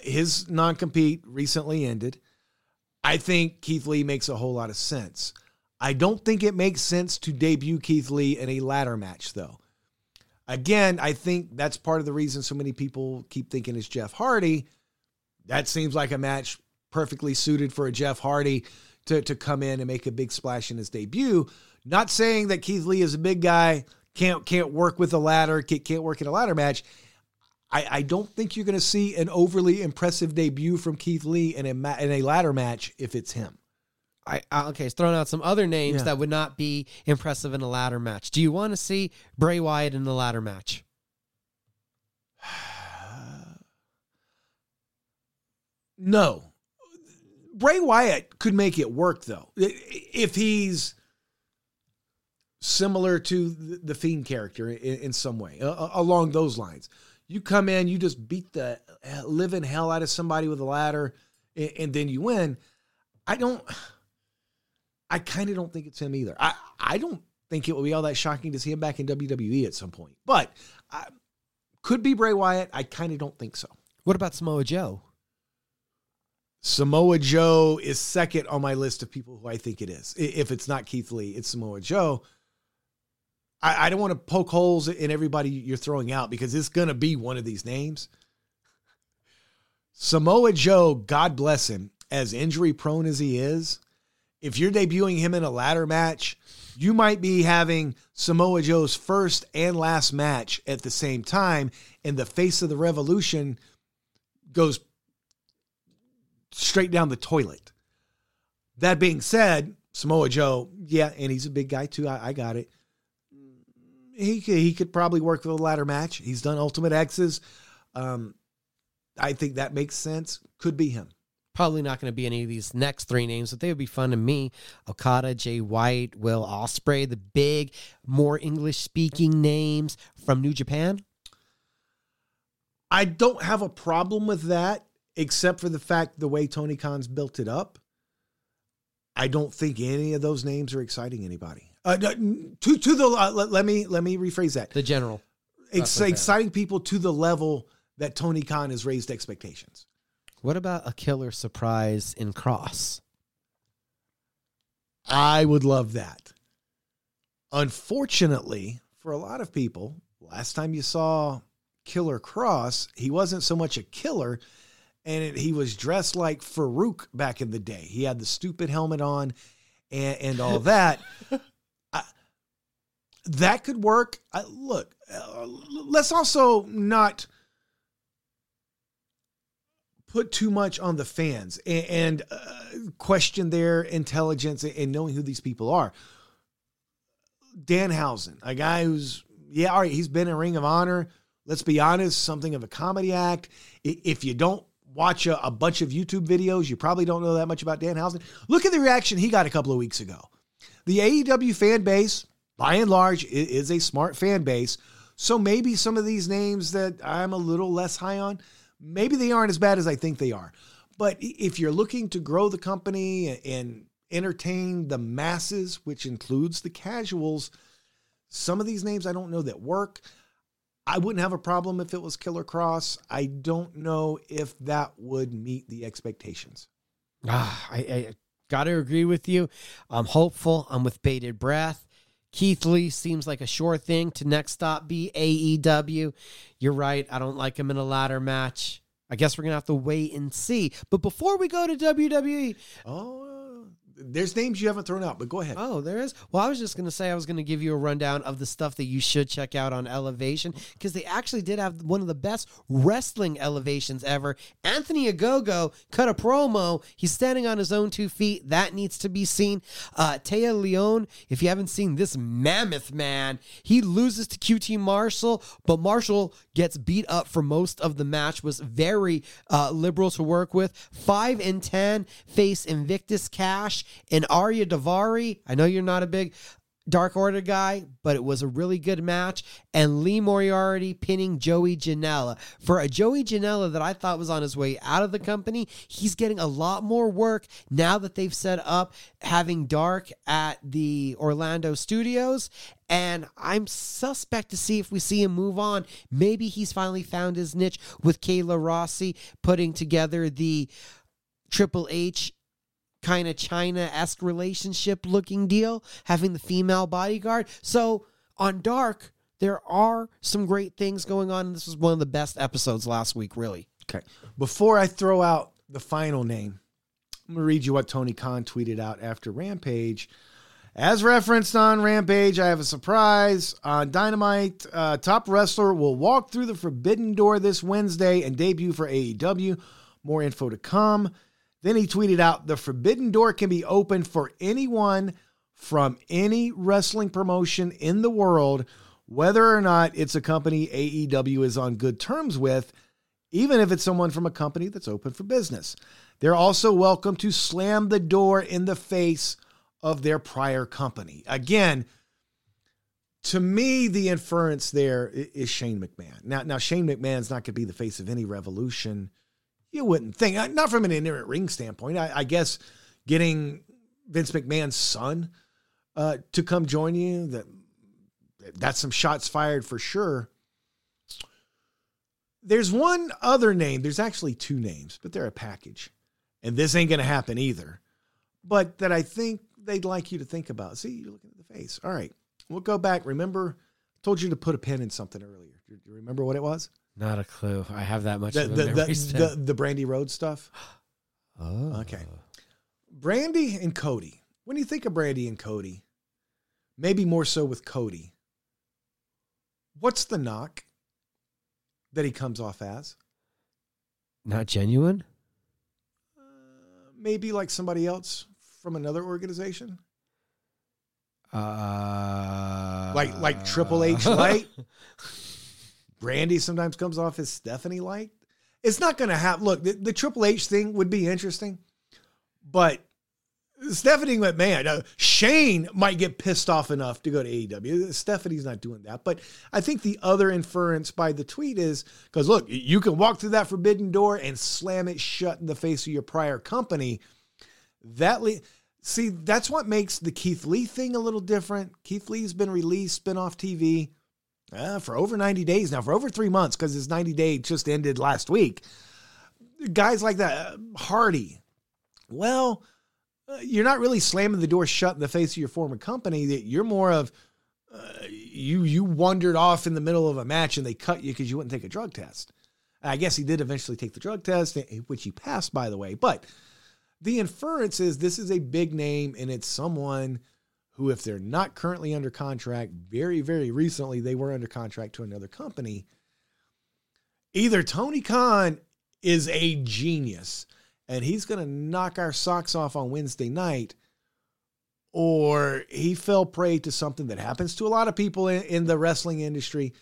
His non compete recently ended. I think Keith Lee makes a whole lot of sense. I don't think it makes sense to debut Keith Lee in a ladder match, though. Again, I think that's part of the reason so many people keep thinking it's Jeff Hardy. That seems like a match perfectly suited for a Jeff Hardy to, to come in and make a big splash in his debut. Not saying that Keith Lee is a big guy, can't can't work with a ladder, can't, can't work in a ladder match. I, I don't think you're going to see an overly impressive debut from Keith Lee in a ma- in a ladder match if it's him. I, okay, it's throwing out some other names Yeah. that would not be impressive in a ladder match. Do you want to see Bray Wyatt in the ladder match? No. Bray Wyatt could make it work though. If he's similar to the Fiend character in, in some way, along those lines. You come in, you just beat the living hell out of somebody with a ladder, a- and, then you win. I don't. I kind of don't think it's him either. I I don't think it will be all that shocking to see him back in WWE at some point, but I, could be Bray Wyatt. I kind of don't think so. What about Samoa Joe? Samoa Joe is second on my list of people who I think it is. If it's not Keith Lee, it's Samoa Joe. I, I don't want to poke holes in everybody you're throwing out because it's going to be one of these names. Samoa Joe, God bless him, as injury prone as he is, if you're debuting him in a ladder match, you might be having Samoa Joe's first and last match at the same time, and the face of the revolution goes straight down the toilet. That being said, Samoa Joe, yeah, and he's a big guy too. I, I got it. He could, he could probably work with a ladder match. He's done Ultimate X's. Um, I think that makes sense. Could be him. Probably not going to be any of these next three names, but they would be fun to me. Okada, Jay White, Will Ospreay, the big, more English speaking names from New Japan. I don't have a problem with that, except for the fact the way Tony Khan's built it up. I don't think any of those names are exciting anybody. Uh, to to the uh, let, let me let me rephrase that. The general. Ex- wrestling fan. exciting people to the level that Tony Khan has raised expectations. What about a killer surprise in Kross? I would love that. Unfortunately, for a lot of people, last time you saw Killer Kross, he wasn't so much a killer, and it, he was dressed like Farouk back in the day. He had the stupid helmet on and, and all that. That could work. I, look, uh, let's also not put too much on the fans and, and uh, question their intelligence and knowing who these people are. Danhausen, a guy who's yeah, all right, he's been in Ring of Honor. let's be honest, something of a comedy act. If you don't watch a, a, bunch of YouTube videos, you probably don't know that much about Danhausen. Look at the reaction he got a couple of weeks ago. The AEW fan base, by and large, it is a smart fan base. So maybe some of these names that I'm a little less high on, maybe they aren't as bad as I think they are. But if you're looking to grow the company and entertain the masses, which includes the casuals, some of these names I don't know that work. I wouldn't have a problem if it was Killer Kross. I don't know if that would meet the expectations. Ah, I, I got to agree with you. I'm hopeful. I'm with bated breath. Keith Lee seems like a sure thing to next stop be AEW. You're right. I don't like him in a ladder match. I guess we're going to have to wait and see. But before we go to WWE. Oh, there's names you haven't thrown out, but go ahead. Oh, there is. Well, I was just going to say I was going to give you a rundown of the stuff that you should check out on Elevation because they actually did have one of the best wrestling elevations ever. Anthony Ogogo cut a promo. He's standing on his own two feet. That needs to be seen. Uh, Taya Leone, if you haven't seen this mammoth man, he loses to QT Marshall, but Marshall gets beat up for most of the match. Was very uh, liberal to work with. Five and ten face Invictus Khash and Ariya Daivari. I know you're not a big Dark Order guy, but it was a really good match. And Lee Moriarty pinning Joey Janela. For a Joey Janela that I thought was on his way out of the company, he's getting a lot more work now that they've set up having Dark at the Orlando studios. And I'm suspect to see if we see him move on. Maybe he's finally found his niche with Kayla Rossi putting together the Triple H kind of Chyna esque relationship looking deal, having the female bodyguard. So on Dark, there are some great things going on. This was one of the best episodes last week, really. Okay. Before I throw out the final name, I'm going to read you what Tony Khan tweeted out after Rampage. As referenced on Rampage, I have a surprise. On Dynamite, uh, top wrestler will walk through the forbidden door this Wednesday and debut for AEW. More info to come. Then he tweeted out the forbidden door can be opened for anyone from any wrestling promotion in the world, whether or not it's a company AEW is on good terms with, even if it's someone from a company that's open for business. They're also welcome to slam the door in the face of their prior company. Again, to me, the inference there is Shane McMahon. Now, now Shane McMahon's not going to be the face of any revolution you wouldn't think, uh, not from an inherent ring standpoint. I, I guess getting Vince McMahon's son uh, to come join you, that that's some shots fired for sure. There's one other name. There's actually two names, but they're a package. And this ain't going to happen either. But that I think they'd like you to think about. See, you're looking at the face. All right. We'll go back. Remember, I told you to put a pin in something earlier. Do you remember what it was? Not a clue. I have that much the, the, the, the, the Brandi Rhodes stuff. Oh. Okay. Brandi and Cody. When you think of Brandi and Cody, maybe more so with Cody, what's the knock that he comes off as? Not genuine? Maybe like somebody else from another organization? Uh, like like Triple H light. Brandi sometimes comes off as Stephanie like. It's not going to happen. Look, the, the, Triple H thing would be interesting, but Stephanie McMahon, uh, Shane might get pissed off enough to go to AEW. Stephanie's not doing that. But I think the other inference by the tweet is because look, you can walk through that forbidden door and slam it shut in the face of your prior company. That le- see, that's what makes the Keith Lee thing a little different. Keith Lee's been released, been off TV uh, for over 90 days now, for over three months, because his 90 day just ended last week. Guys like that, uh, Hardy, well, uh, you're not really slamming the door shut in the face of your former company. That you're more of uh, you you wandered off in the middle of a match and they cut you because you wouldn't take a drug test. I guess he did eventually take the drug test, eh, which he passed, by the way. But the inference is this is a big name and it's someone who, if they're not currently under contract, very, very recently they were under contract to another company. Either Tony Khan is a genius and he's going to knock our socks off on Wednesday night, or he fell prey to something that happens to a lot of people in, in the wrestling industry.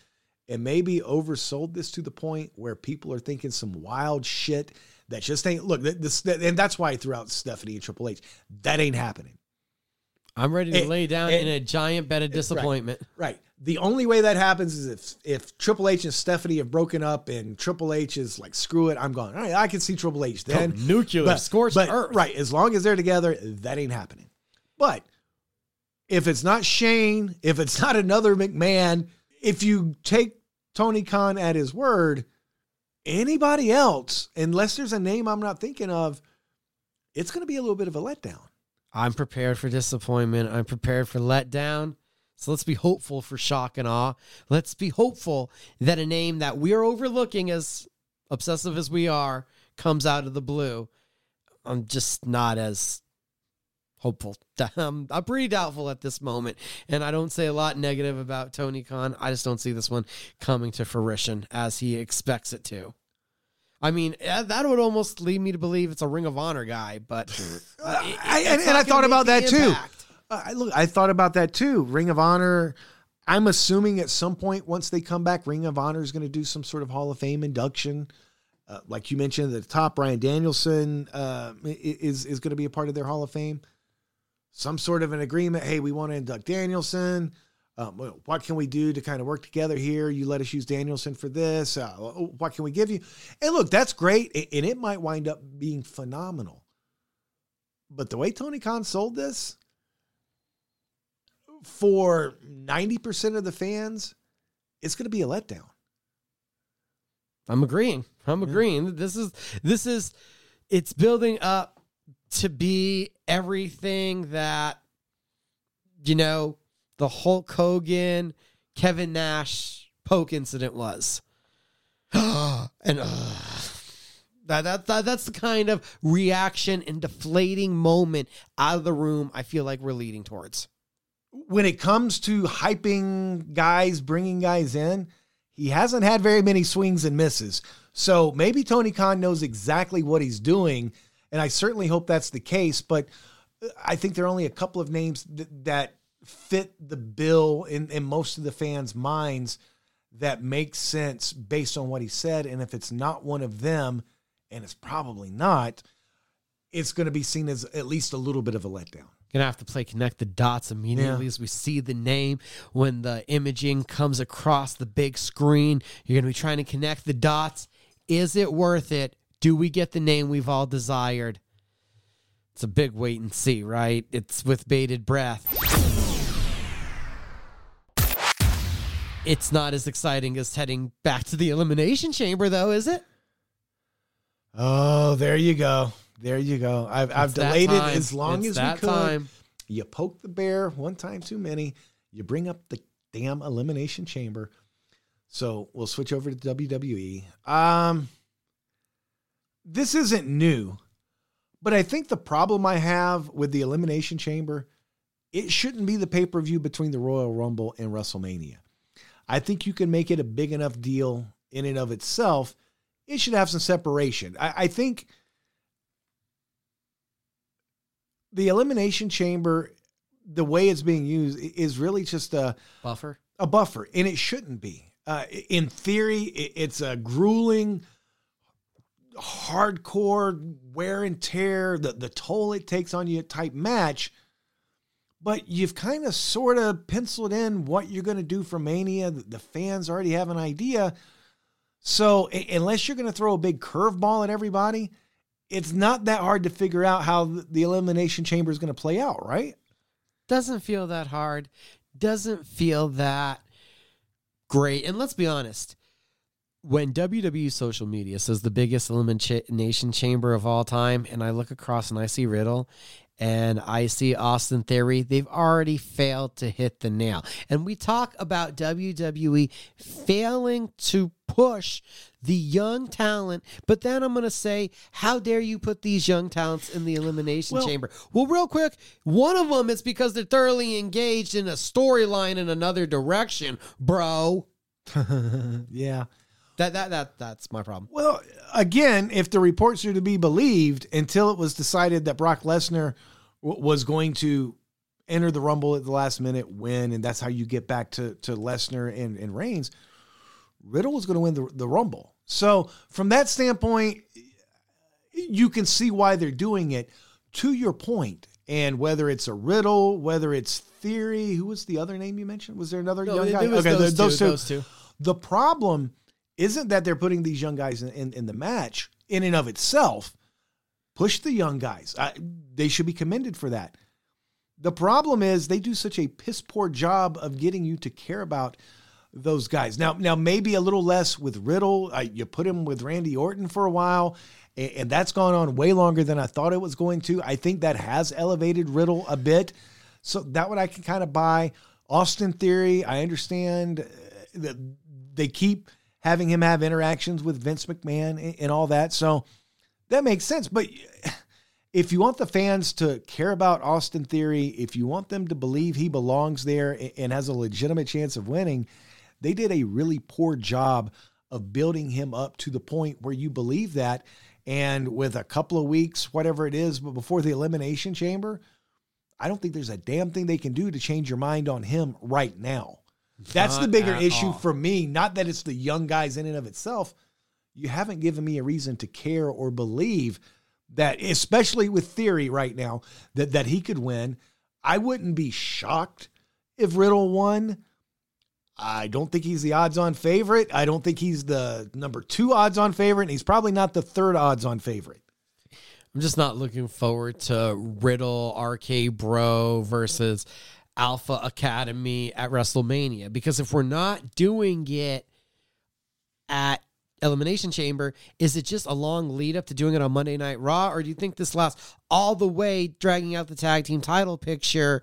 and maybe oversold this to the point where people are thinking some wild shit that just ain't look this and that's why I threw out Stephanie and Triple H. That ain't happening. I'm ready to And- lay down and- in a giant bed of disappointment. Right. The only way that happens is if if Triple H and Stephanie have broken up and Triple H is like, screw it, I'm gone. All right, I can see Triple H then. Oh, nuclear, but, scorched but, earth. Right. As long as they're together, that ain't happening. But if it's not Shane, if it's not another McMahon, if you take Tony Khan at his word, anybody else, unless there's a name I'm not thinking of, it's going to be a little bit of a letdown. I'm prepared for disappointment. I'm prepared for letdown. So let's be hopeful for shock and awe. Let's be hopeful that a name that we're overlooking, as obsessive as we are, comes out of the blue. I'm just not as hopeful. I'm, I'm pretty doubtful at this moment. And I don't say a lot negative about Tony Khan. I just don't see this one coming to fruition as he expects it to. I mean, eh, that would almost lead me to believe it's a Ring of Honor guy, but uh, it- I, and, and I thought about that too. impact. Uh, I- look, I thought about that too. Ring of Honor. I'm assuming at some point once they come back, Ring of Honor is going to do some sort of Hall of Fame induction. Uh, like you mentioned at the top, Bryan Danielson uh, is is going to be a part of their Hall of Fame. Some sort of an agreement. Hey, we want to induct Danielson. Um, what can we do to kind of work together here? You let us use Danielson for this. Uh, what can we give you? And look, that's great, and it might wind up being phenomenal. But the way Tony Khan sold this, for 90% of the fans, it's going to be a letdown. I'm agreeing. I'm agreeing. This is this is it's building up to be everything that you know the Hulk Hogan, Kevin Nash poke incident was. and uh, that, that, that that's the kind of reaction and deflating moment out of the room I feel like we're leading towards. When it comes to hyping guys, bringing guys in, he hasn't had very many swings and misses. So maybe Tony Khan knows exactly what he's doing. And I certainly hope that's the case. But I think there are only a couple of names th- that fit the bill in, in most of the fans' minds that makes sense based on what he said. And if it's not one of them, and it's probably not, it's going to be seen as at least a little bit of a letdown. Gonna have to play connect the dots immediately Yeah. as we see the name when the imaging comes across the big screen. You're gonna be trying to connect the dots. Is it worth it? Do we get the name we've all desired? It's a big wait and see, right? It's with bated breath. It's not as exciting as heading back to the elimination chamber, though, is it? Oh, there you go. There you go. I've, I've delayed it as long It's as we could. time. You poke the bear one time too many. You bring up the damn elimination chamber. So we'll switch over to WWE. Um, this isn't new, but I think the problem I have with the elimination chamber, it shouldn't be the pay per view between the Royal Rumble and WrestleMania. I think you can make it a big enough deal in and of itself. It should have some separation. I, I think the elimination chamber, the way it's being used, is really just a Buffer. a buffer, and it shouldn't be. Uh, in theory, it's a grueling, hardcore wear and tear, the the toll it takes on you type match. But you've kind of sort of penciled in what you're going to do for Mania. The fans already have an idea. So unless you're going to throw a big curveball at everybody, it's not that hard to figure out how the elimination chamber is going to play out, right? doesn't feel that hard doesn't feel that great and let's be honest when WWE social media says the biggest elimination chamber of all time, and I look across and I see Riddle and I see Austin Theory, they've already failed to hit the nail. And we talk about WWE failing to push the young talent, but then I'm going to say, how dare you put these young talents in the elimination Well- chamber? Well, real quick, one of them is because they're thoroughly engaged in a storyline in another direction, bro. yeah. That that that that's my problem. Well, again, if the reports are to be believed, until it was decided that Brock Lesnar w- was going to enter the Rumble at the last minute, win, and that's how you get back to to Lesnar and, and Reigns. Riddle was going to win the, the Rumble. So from that standpoint, you can see why they're doing it. To your point, and whether it's a Riddle, whether it's Theory, who was the other name you mentioned? Was there another No, young guy? it was those two, those two. The problem isn't that they're putting these young guys in, in, in the match in and of itself. Push the young guys. I, they should be commended for that. The problem is they do such a piss poor job of getting you to care about those guys. Now, now maybe a little less with Riddle. You put him with Randy Orton for a while, and, and that's gone on way longer than I thought it was going to. I think that has elevated Riddle a bit. So that one I can kind of buy. Austin Theory, I understand uh, that they keep having him have interactions with Vince McMahon and, all that. So that makes sense. But if you want the fans to care about Austin Theory, if you want them to believe he belongs there and has a legitimate chance of winning, they did a really poor job of building him up to the point where you believe that. And with a couple of weeks, whatever it is, but before the Elimination Chamber, I don't think there's a damn thing they can do to change your mind on him right now. That's the bigger issue all. for me. Not that it's the young guys in and of itself. You haven't given me a reason to care or believe that, especially with theory right now, that that he could win. I wouldn't be shocked if Riddle won. I don't think he's the odds-on favorite. I don't think he's the number two odds-on favorite, and he's probably not the third odds-on favorite. I'm just not looking forward to Riddle, RK Bro versus Alpha Academy at WrestleMania. Because if we're not doing it at Elimination Chamber, is it just a long lead up to doing it on Monday Night Raw, or do you think this lasts all the way dragging out the tag team title picture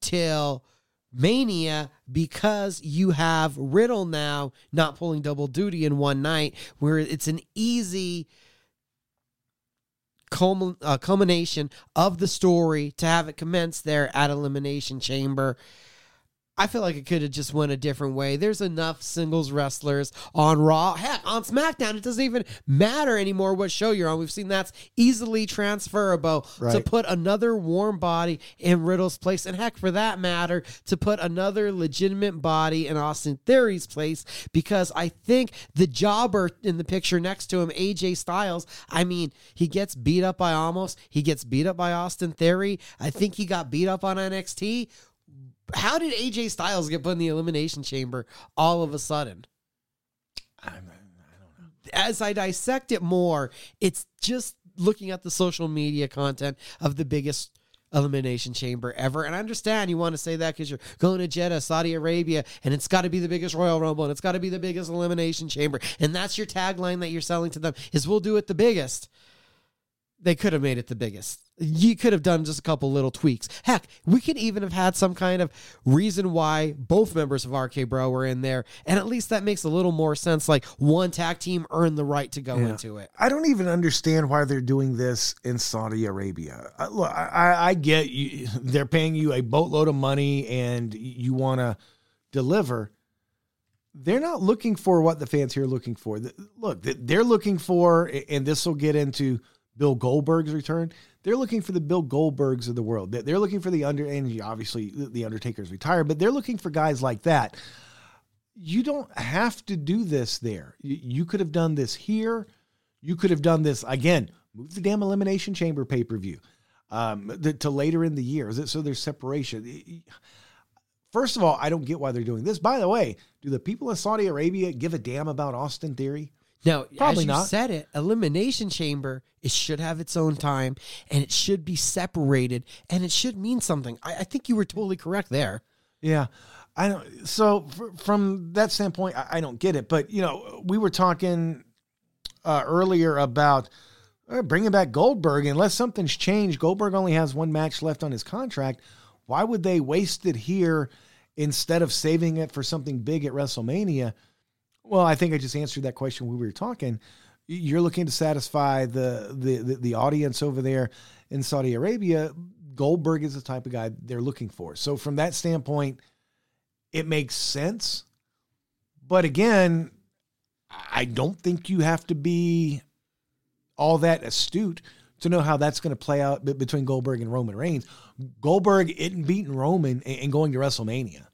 till Mania? Because you have Riddle now not pulling double duty in one night, where it's an easy culmin- uh, culmination of the story to have it commence there at Elimination Chamber. I feel like it could have just went a different way. There's enough singles wrestlers on Raw. Heck, on SmackDown, it doesn't even matter anymore what show you're on. We've seen that's easily transferable to put another warm body in Riddle's place. And heck, for that matter, to put another legitimate body in Austin Theory's place. Because I think the jobber in the picture next to him, AJ Styles, I mean, he gets beat up by Almost. He gets beat up by Austin Theory. I think he got beat up on NXT how did AJ Styles get put in the elimination chamber all of a sudden? I'm, I do not know. As I dissect it more, it's just looking at the social media content of the biggest elimination chamber ever. And I understand you want to say that because you're going to Jeddah, Saudi Arabia, and it's got to be the biggest Royal Rumble and it's got to be the biggest elimination chamber. And that's your tagline that you're selling to them is we'll do it the biggest they could have made it the biggest. You could have done just a couple little tweaks. Heck, we could even have had some kind of reason why both members of RK Bro were in there, and at least that makes a little more sense. Like one tag team earned the right to go Yeah. into it. I don't even understand why they're doing this in Saudi Arabia. I, look, I, I- get you, they're paying you a boatload of money and you want to deliver. They're not looking for what the fans here are looking for. Look, they're looking for, and this will get into Bill Goldberg's return. They're looking for the Bill Goldbergs of the world. They're- looking for the under, and obviously the Undertaker's retired, but they're looking for guys like that you don't have to do this there. You, could have done this here. You could have done this again. Move the damn elimination chamber pay per view um, to later in the year, so there's separation. First of all, I don't get why they're doing this. By the way, do the people in Saudi Arabia give a damn about Austin Theory? Now, Probably as you not. said it, Elimination Chamber, it should have its own time and it should be separated and it should mean something. I, I think you were totally correct there. Yeah. I don't. So fr- from that standpoint, I, I don't get it. But you know, we were talking uh, earlier about uh, bringing back Goldberg. Unless something's changed, Goldberg only has one match left on his contract. Why would they waste it here instead of saving it for something big at WrestleMania? Well, I think I just answered that question when we were talking. You're looking to satisfy the the the, the audience over there in Saudi Arabia. Goldberg is the type of guy they're looking for. So from that standpoint, it makes sense. But again, I don't think you have to be all that astute to know how that's going to play out between Goldberg and Roman Reigns. Goldberg isn't beating Roman and and going to WrestleMania.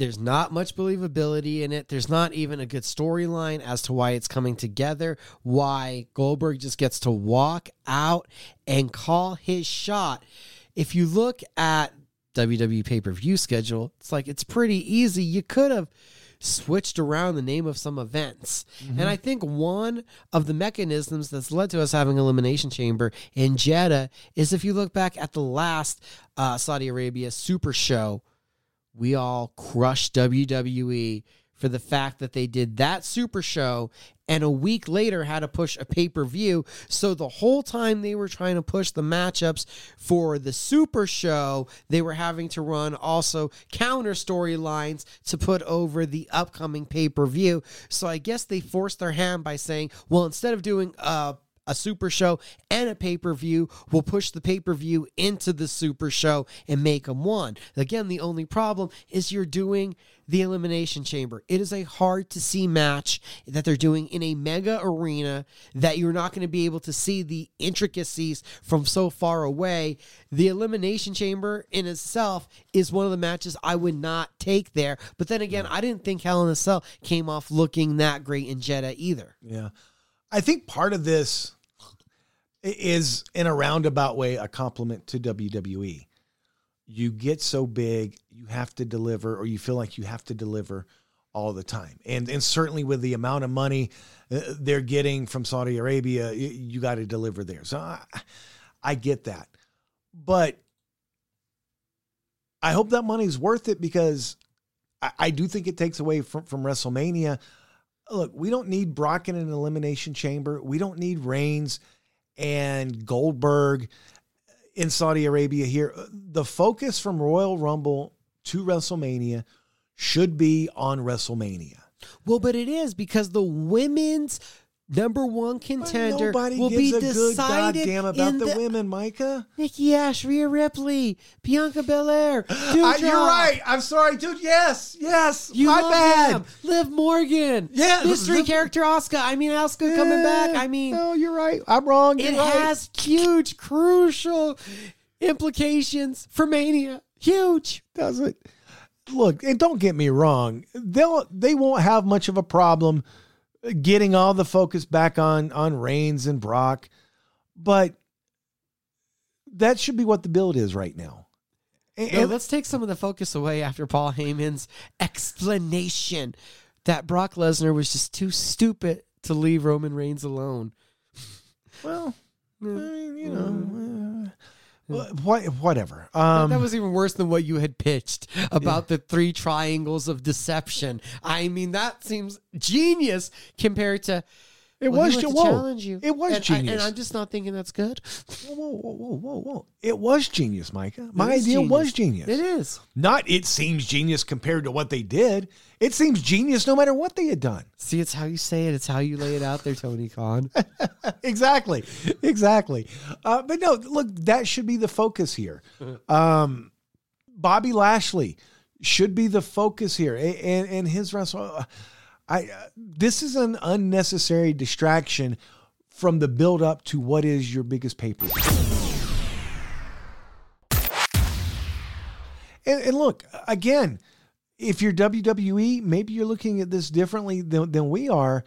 There's not much believability in it. There's not even a good storyline as to why it's coming together, why Goldberg just gets to walk out and call his shot. If you look at WWE pay per view schedule, it's like it's pretty easy. You could have switched around the name of some events. Mm-hmm. And I think one of the mechanisms that's led to us having Elimination Chamber in Jeddah is if you look back at the last uh, Saudi Arabia Super Show, we all crushed WWE for the fact that they did that Super Show and a week later had to push a pay per view. So the whole time they were trying to push the matchups for the Super Show, they were having to run also counter storylines to put over the upcoming pay per view. So I guess they forced their hand by saying, well, instead of doing a a super show and a pay per view. We'll push the pay per view into the super show and make them one. Again, the only problem is you're doing the Elimination Chamber. It is a hard to see match that they're doing in a mega arena that you're not going to be able to see the intricacies from so far away. The Elimination Chamber in itself is one of the matches I would not take there. But then again, I didn't think Hell in a Cell came off looking that great in Jeddah either. Yeah. I think part of this is in a roundabout way a compliment to WWE. You get so big, you have to deliver, or you feel like you have to deliver all the time. And and certainly with the amount of money uh, they're getting from Saudi Arabia, you, you got to deliver there. So I, I get that, but I hope that money's worth it because I, I do think it takes away from from WrestleMania. Look, we don't need Brock in an elimination chamber. We don't need Reigns and Goldberg in Saudi Arabia here. The focus from Royal Rumble to WrestleMania should be on WrestleMania. Well, but it is because the women's number one contender Nobody will gives be a good decided goddamn about in the, the women, Mika. Nikki Ash, Rhea Ripley, Bianca Belair. Uh, you're right. I'm sorry, dude. Yes, yes. You my bad. them. Liv Morgan. Yeah, Mystery Liv- character Oscar. I mean, Oscar coming back. I mean, no, you're right. I'm wrong. You're it right. has huge, crucial implications for Mania. Huge. Does it? Look, and don't get me wrong. They'll they won't have much of a problem getting all the focus back on on Reigns and Brock, but that should be what the build is right now. And, No, let's take some of the focus away after Paul Heyman's explanation that Brock Lesnar was just too stupid to leave Roman Reigns alone. well, I mean, you know, uh, what, whatever. Um, that was even worse than what you had pitched about the three triangles of deception. I mean, that seems genius compared to. It well, was he whoa. challenge you. It was And I- and. I'm just not thinking that's good. whoa, whoa, whoa, whoa, whoa, whoa! It was genius, Mika. My idea genius. was genius. It is. Not it seems genius compared to what they did. It seems genius no matter what they had done. See, it's how you say it. It's how you lay it out there, Tony Khan. exactly, exactly. Uh, but no, look, that should be the focus here. Um, Bobby Lashley should be the focus here, A- and and his wrestle. I uh, this is an unnecessary distraction from the build up to what is your biggest paper. And, and look again, if you're WWE, maybe you're looking at this differently than, than we are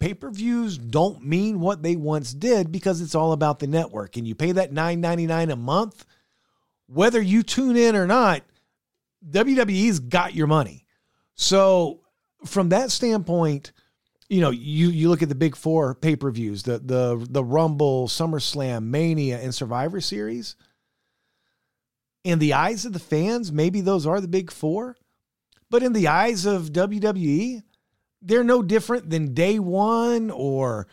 pay per views don't mean what they once did because it's all about the network. And you pay that $9.99 a month, whether you tune in or not, WWE's got your money. So, from that standpoint, you know, you you look at the big four pay per views, the the the Rumble, SummerSlam, Mania, and Survivor Series. In the eyes of the fans, maybe those are the big four, but in the eyes of WWE, they're no different than day one or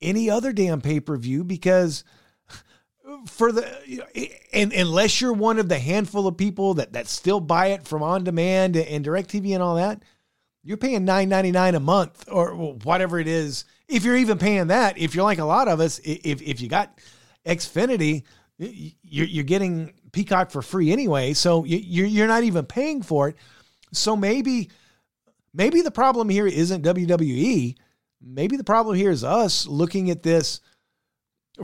any other damn pay per view because for the and unless you're one of the handful of people that that still buy it from on demand and DirecTV and all that, you're paying nine ninety nine a month or whatever it is. If you're even paying that, if you're like a lot of us, if if you got Xfinity, you're you're getting Peacock for free anyway, so you- you're you're not even paying for it. So maybe maybe the problem here isn't WWE. Maybe the problem here is us looking at this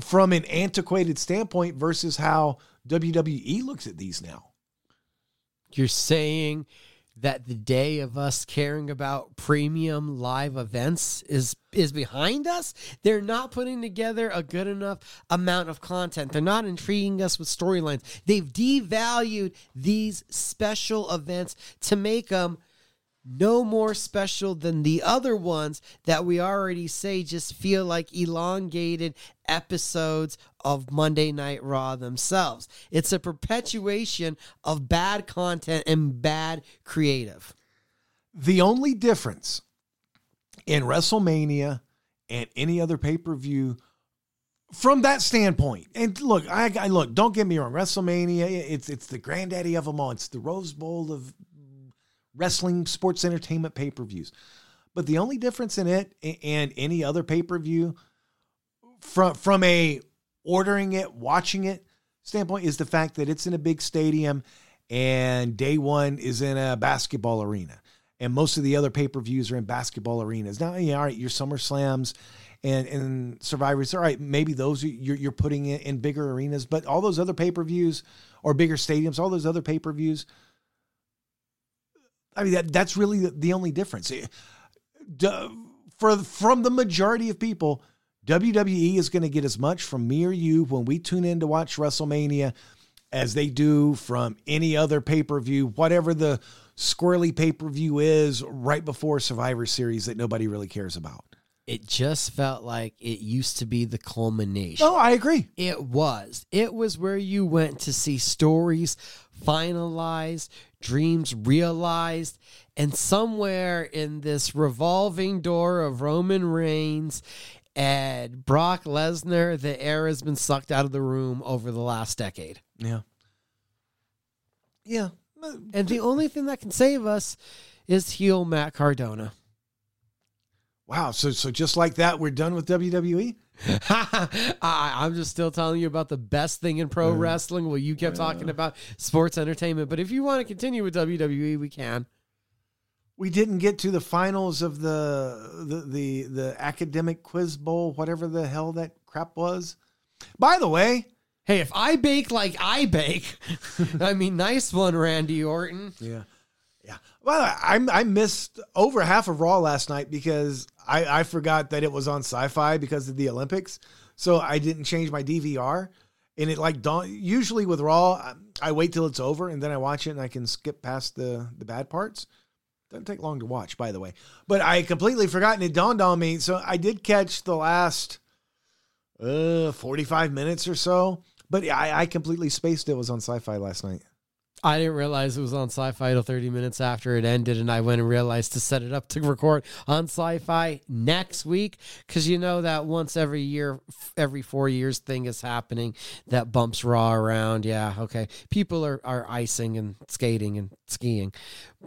from an antiquated standpoint versus how WWE looks at these now. You're saying that the day of us caring about premium live events is is behind us. They're not putting together a good enough amount of content. They're not intriguing us with storylines. They've devalued these special events to make them no more special than the other ones that we already say just feel like elongated episodes of Monday Night Raw themselves. It's a perpetuation of bad content and bad creative. The only difference in WrestleMania and any other pay per view from that standpoint, and look, I, I look, don't get me wrong, WrestleMania, it's it's the granddaddy of them all. It's the Rose Bowl of wrestling sports entertainment pay per views. But the only difference in it and any other pay per view from from a ordering it, watching it standpoint is the fact that it's in a big stadium and day one is in a basketball arena. And most of the other pay per views are in basketball arenas. Now, yeah, all right, your Summer Slams and, and Survivors, all right, maybe those you're, you're putting in, in bigger arenas, but all those other pay per views or bigger stadiums, all those other pay per views, I mean, that that's really the, only difference. Eh, for from the majority of people, WWE is going to get as much from me or you when we tune in to watch WrestleMania as they do from any other pay per view, whatever the squirrely pay per view is right before Survivor Series that nobody really cares about. It just felt like it used to be the culmination. Oh, I agree. It was. It was where you went to see stories finalized, dreams realized, and somewhere in this revolving door of Roman Reigns and Brock Lesnar, the air has been sucked out of the room over the last decade. Yeah. Yeah. And the only thing that can save us is heel Matt Cardona. Wow. So so just like that, we're done with WWE? I, am just still telling you about the best thing in pro wrestling. Well, you kept talking about sports entertainment, but if you want to continue with WWE, we can. We didn't get to the finals of the the the, the academic quiz bowl, whatever the hell that crap was. By the way, hey, if I bake like I bake, I mean, nice one, Randy Orton. Yeah. Yeah. Well, I I missed over half of Raw last night because I I forgot that it was on Sci-Fi because of the Olympics, so I didn't change my DVR. And it like dawn. Usually with Raw, I wait till it's over and then I watch it and I can skip past the the bad parts. Doesn't take long to watch, by the way. But I completely forgotten. It dawned on me, so I did catch the last uh 45 minutes or so. But I, I completely spaced it was on Sci-Fi last night. I didn't realize it was on Sci-Fi till 30 minutes after it ended, and I went and realized to set it up to record on Sci-Fi next week because you know that once every year, every four years thing is happening that bumps Raw around. Yeah, okay. People are, are icing and skating and skiing,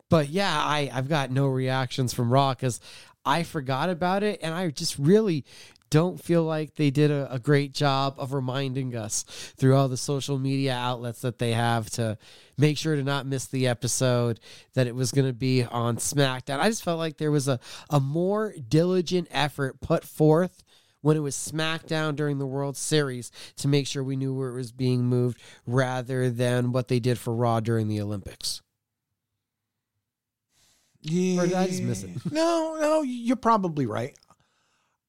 but yeah, I I've got no reactions from Raw because I forgot about it, and I just really don't feel like they did a, a, great job of reminding us through all the social media outlets that they have to make sure to not miss the episode that it was going to be on SmackDown. I just felt like there was a, a more diligent effort put forth when it was SmackDown during the World Series to make sure we knew where it was being moved rather than what they did for Raw during the Olympics. Yeah. Or did I just miss it? No, no, you're probably right.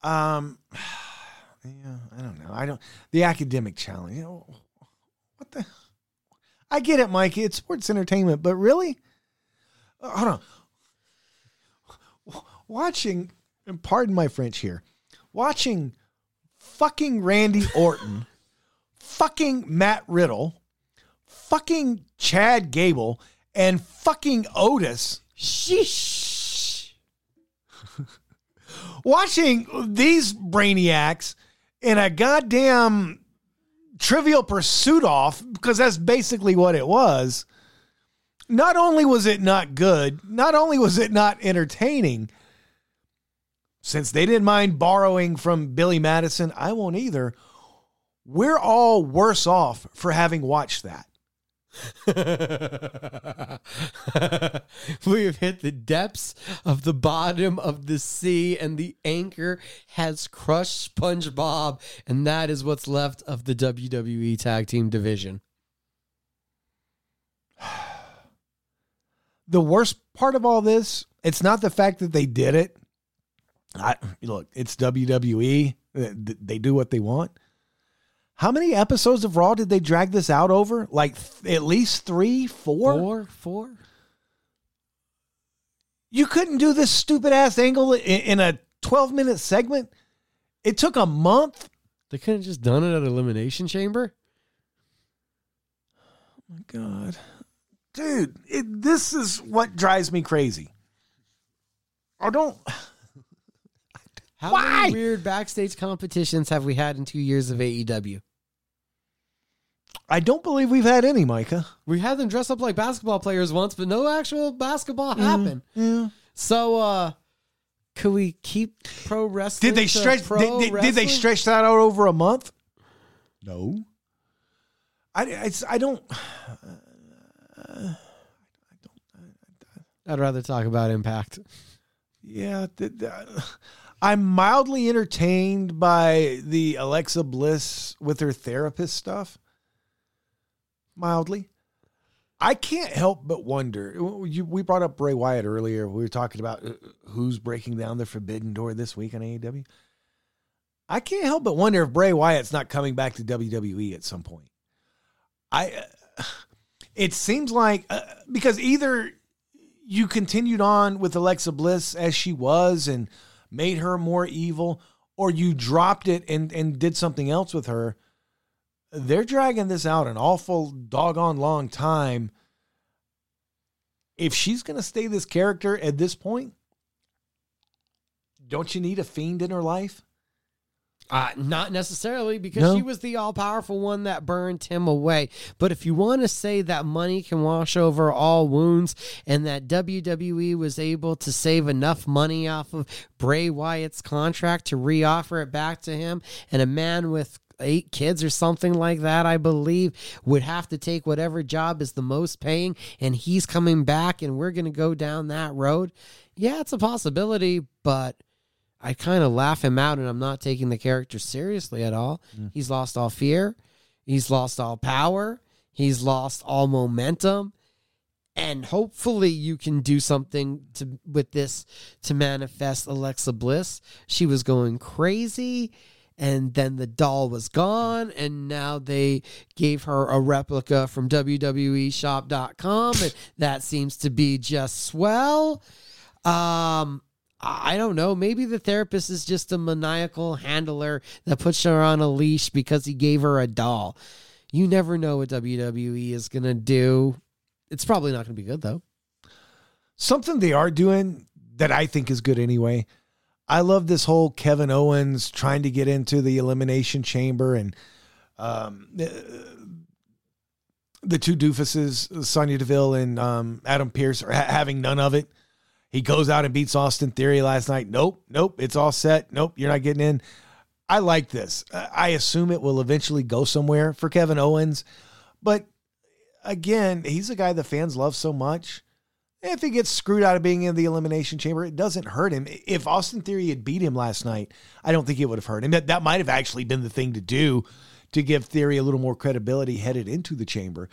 Um, yeah, I don't know. I don't. The academic challenge. You know, what the? I get it, Mike. It's sports entertainment, but really, uh, hold on. Watching, and pardon my French here, watching fucking Randy Orton, fucking Matt Riddle, fucking Chad Gable, and fucking Otis. Sheesh watching these brainiacs in a goddamn trivial pursuit off because that's basically what it was. Not only was it not good, not only was it not entertaining, since they didn't mind borrowing from Billy Madison, I won't either. We're all worse off for having watched that. we have hit the depths of the bottom of the sea, and the anchor has crushed SpongeBob, and that is what's left of the WWE Tag Team division. the worst part of all this, it's not the fact that they did it. I look, it's WWE. They do what they want. How many episodes of Raw did they drag this out over? Like th- at least three, four, four, four. You couldn't do this stupid ass angle in, in a twelve minute segment. It took a month. They could have just done it at Elimination Chamber. Oh my god, dude! It, this is what drives me crazy. I don't. How Why? many weird backstage competitions have we had in two years of AEW? I don't believe we've had any, Mika. We had them dress up like basketball players once, but no actual basketball happened. Yeah. So, uh, could we keep pro wrestling? Did they to stretch? pro Did, did, did they stretch that out over a month? No. I it's, I don't. I'd rather talk about Impact. Yeah, th- th- I'm mildly entertained by the Alexa Bliss with her therapist stuff. Mildly. I can't help but wonder. We brought up Bray Wyatt earlier. We were talking about uh, who's breaking down the forbidden door this week on AEW. I can't help but wonder if Bray Wyatt's not coming back to WWE at some point. I. Uh, it seems like uh, because either you continued on with Alexa Bliss as she was and made her more evil, or you dropped it and, and did something else with her. They're dragging this out an awful doggone long time. If she's going to stay this character at this point, don't you need a fiend in her life? Uh, not necessarily because No. she was the all powerful one that burned him away. But if you want to say that money can wash over all wounds and that WWE was able to save enough money off of Bray Wyatt's contract to reoffer it back to him, and a man with eight kids or something like that, I believe, would have to take whatever job is the most paying, and he's coming back, and we're going to go down that road. Yeah, it's a possibility, but. I kind of laugh him out and I'm not taking the character seriously at all. He's lost all fear. He's lost all power. He's lost all momentum. And hopefully you can do something to with this to manifest Alexa Bliss. She was going crazy and then the doll was gone and now they gave her a replica from WWEShop.com and that seems to be just swell. Um I don't know. Maybe the therapist is just a maniacal handler that puts her on a leash because he gave her a doll. You never know what WWE is going to do. It's probably not going to be good, though. Something they are doing that I think is good anyway. I love this whole Kevin Owens trying to get into the elimination chamber and um, the, the two doofuses, Sonya Deville and um, Adam Pearce, are ha- having none of it. He goes out and beats Austin Theory last night. Nope, nope, it's all set. Nope, you're not getting in. I like this. Uh, I assume it will eventually go somewhere for Kevin Owens. But again, he's a guy the fans love so much. If he gets screwed out of being in the elimination chamber, it doesn't hurt him. If Austin Theory had beat him last night, I don't think it would have hurt him. That that might have actually been the thing to do to give Theory a little more credibility headed into the chamber.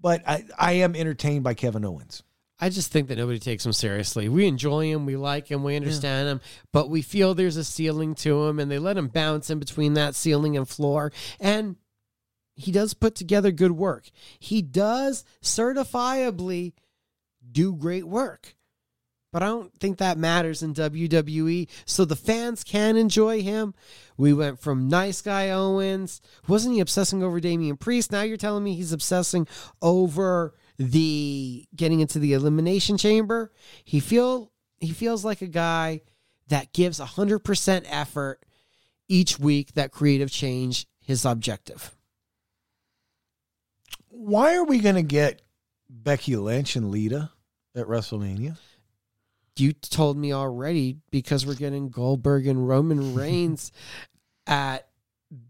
But I, I am entertained by Kevin Owens. I just think that nobody takes him seriously. We enjoy him, we like him, we understand him, but we feel there's a ceiling to him, and they let him bounce in between that ceiling and floor. And he does put together good work. He does certifiably do great work. But I don't think that matters in WWE. So the fans can enjoy him. We went from nice guy Owens. Wasn't he obsessing over Damian Priest? Now you're telling me he's obsessing over the getting into the elimination chamber. He feel he feels like a guy that gives 100% effort each week that creative change his objective. Why are we going to get Becky Lynch and Lita at WrestleMania? You told me already because we're getting Goldberg and Roman Reigns at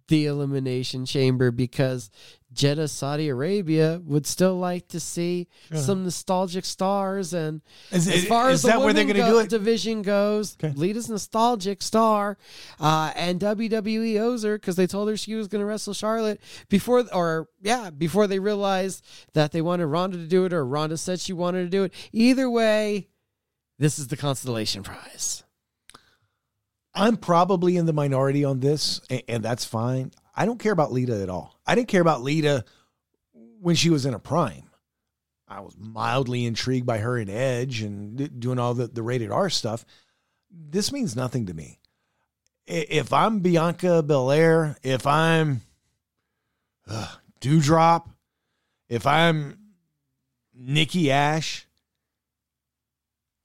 the Elimination Chamber because Jeddah, Saudi Arabia would still like to see Sure. some nostalgic stars. And Is- as far is as the that where they're women it? division goes, Lita's nostalgic star, uh, and WWE owes her because they told her she was going to wrestle Charlotte before, or yeah, before they realized that they wanted Ronda to do it, or Ronda said she wanted to do it. Either way, this is the constellation prize. I'm probably in the minority on this, and, and that's fine. I don't care about Lita at all. I didn't care about Lita when she was in a prime. I was mildly intrigued by her and Edge and doing all the, the rated R stuff. This means nothing to me. If I'm Bianca Belair, if I'm uh, Doudrop, if I'm Nikki Ash,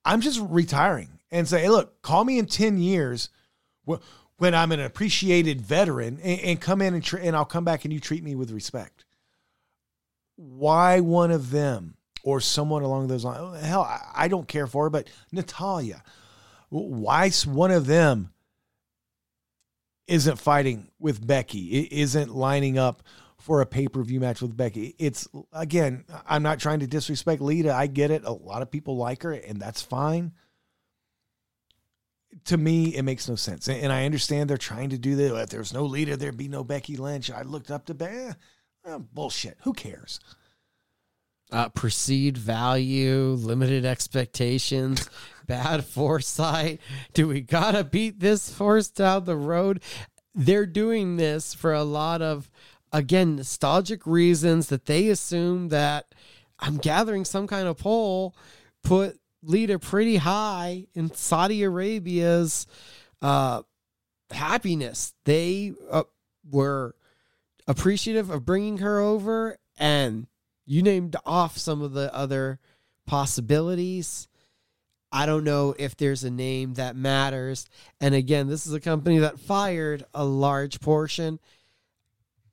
I'm just retiring and say, hey, look, call me in 10 years wh- when I'm an appreciated veteran and, and come in and, tr- and I'll come back and you treat me with respect. Why one of them or someone along those lines? Oh, hell, I, I don't care for her, but Natalya, why one of them isn't fighting with Becky, i- isn't lining up for a pay per view match with Becky. It's again, I'm not trying to disrespect Lita. I get it. A lot of people like her, and that's fine. To me, it makes no sense. And and I understand they're trying to do that. If there's no Lita, there'd be no Becky Lynch. I looked up to Becky. Eh, bullshit. Who cares? uh, perceived value, limited expectations, bad foresight. Do we gotta beat this horse down the road? They're doing this for a lot of, again, nostalgic reasons that they assume that I'm gathering some kind of poll, put Lita pretty high in Saudi Arabia's uh, happiness. They uh, were appreciative of bringing her over and you named off some of the other possibilities. I don't know if there's a name that matters. And again, this is a company that fired a large portion.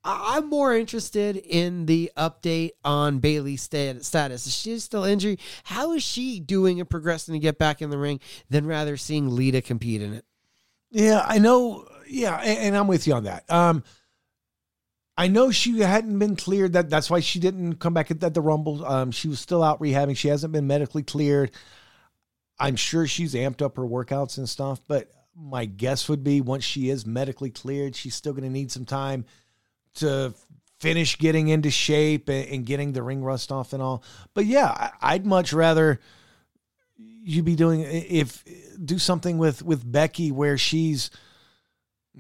I'm more interested in the update on Bayley's status. Is she still injured? How is she doing and progressing to get back in the ring than rather seeing Lita compete in it? Yeah, I know. Yeah, and, and I'm with you on that. Um, I know she hadn't been cleared. That that's why she didn't come back at, at the Rumble. Um, she was still out rehabbing. She hasn't been medically cleared. I'm sure she's amped up her workouts and stuff. But my guess would be once she is medically cleared, she's still going to need some time to finish getting into shape and, and getting the ring rust off and all. But yeah, I, I'd much rather you be doing if do something with with Becky where she's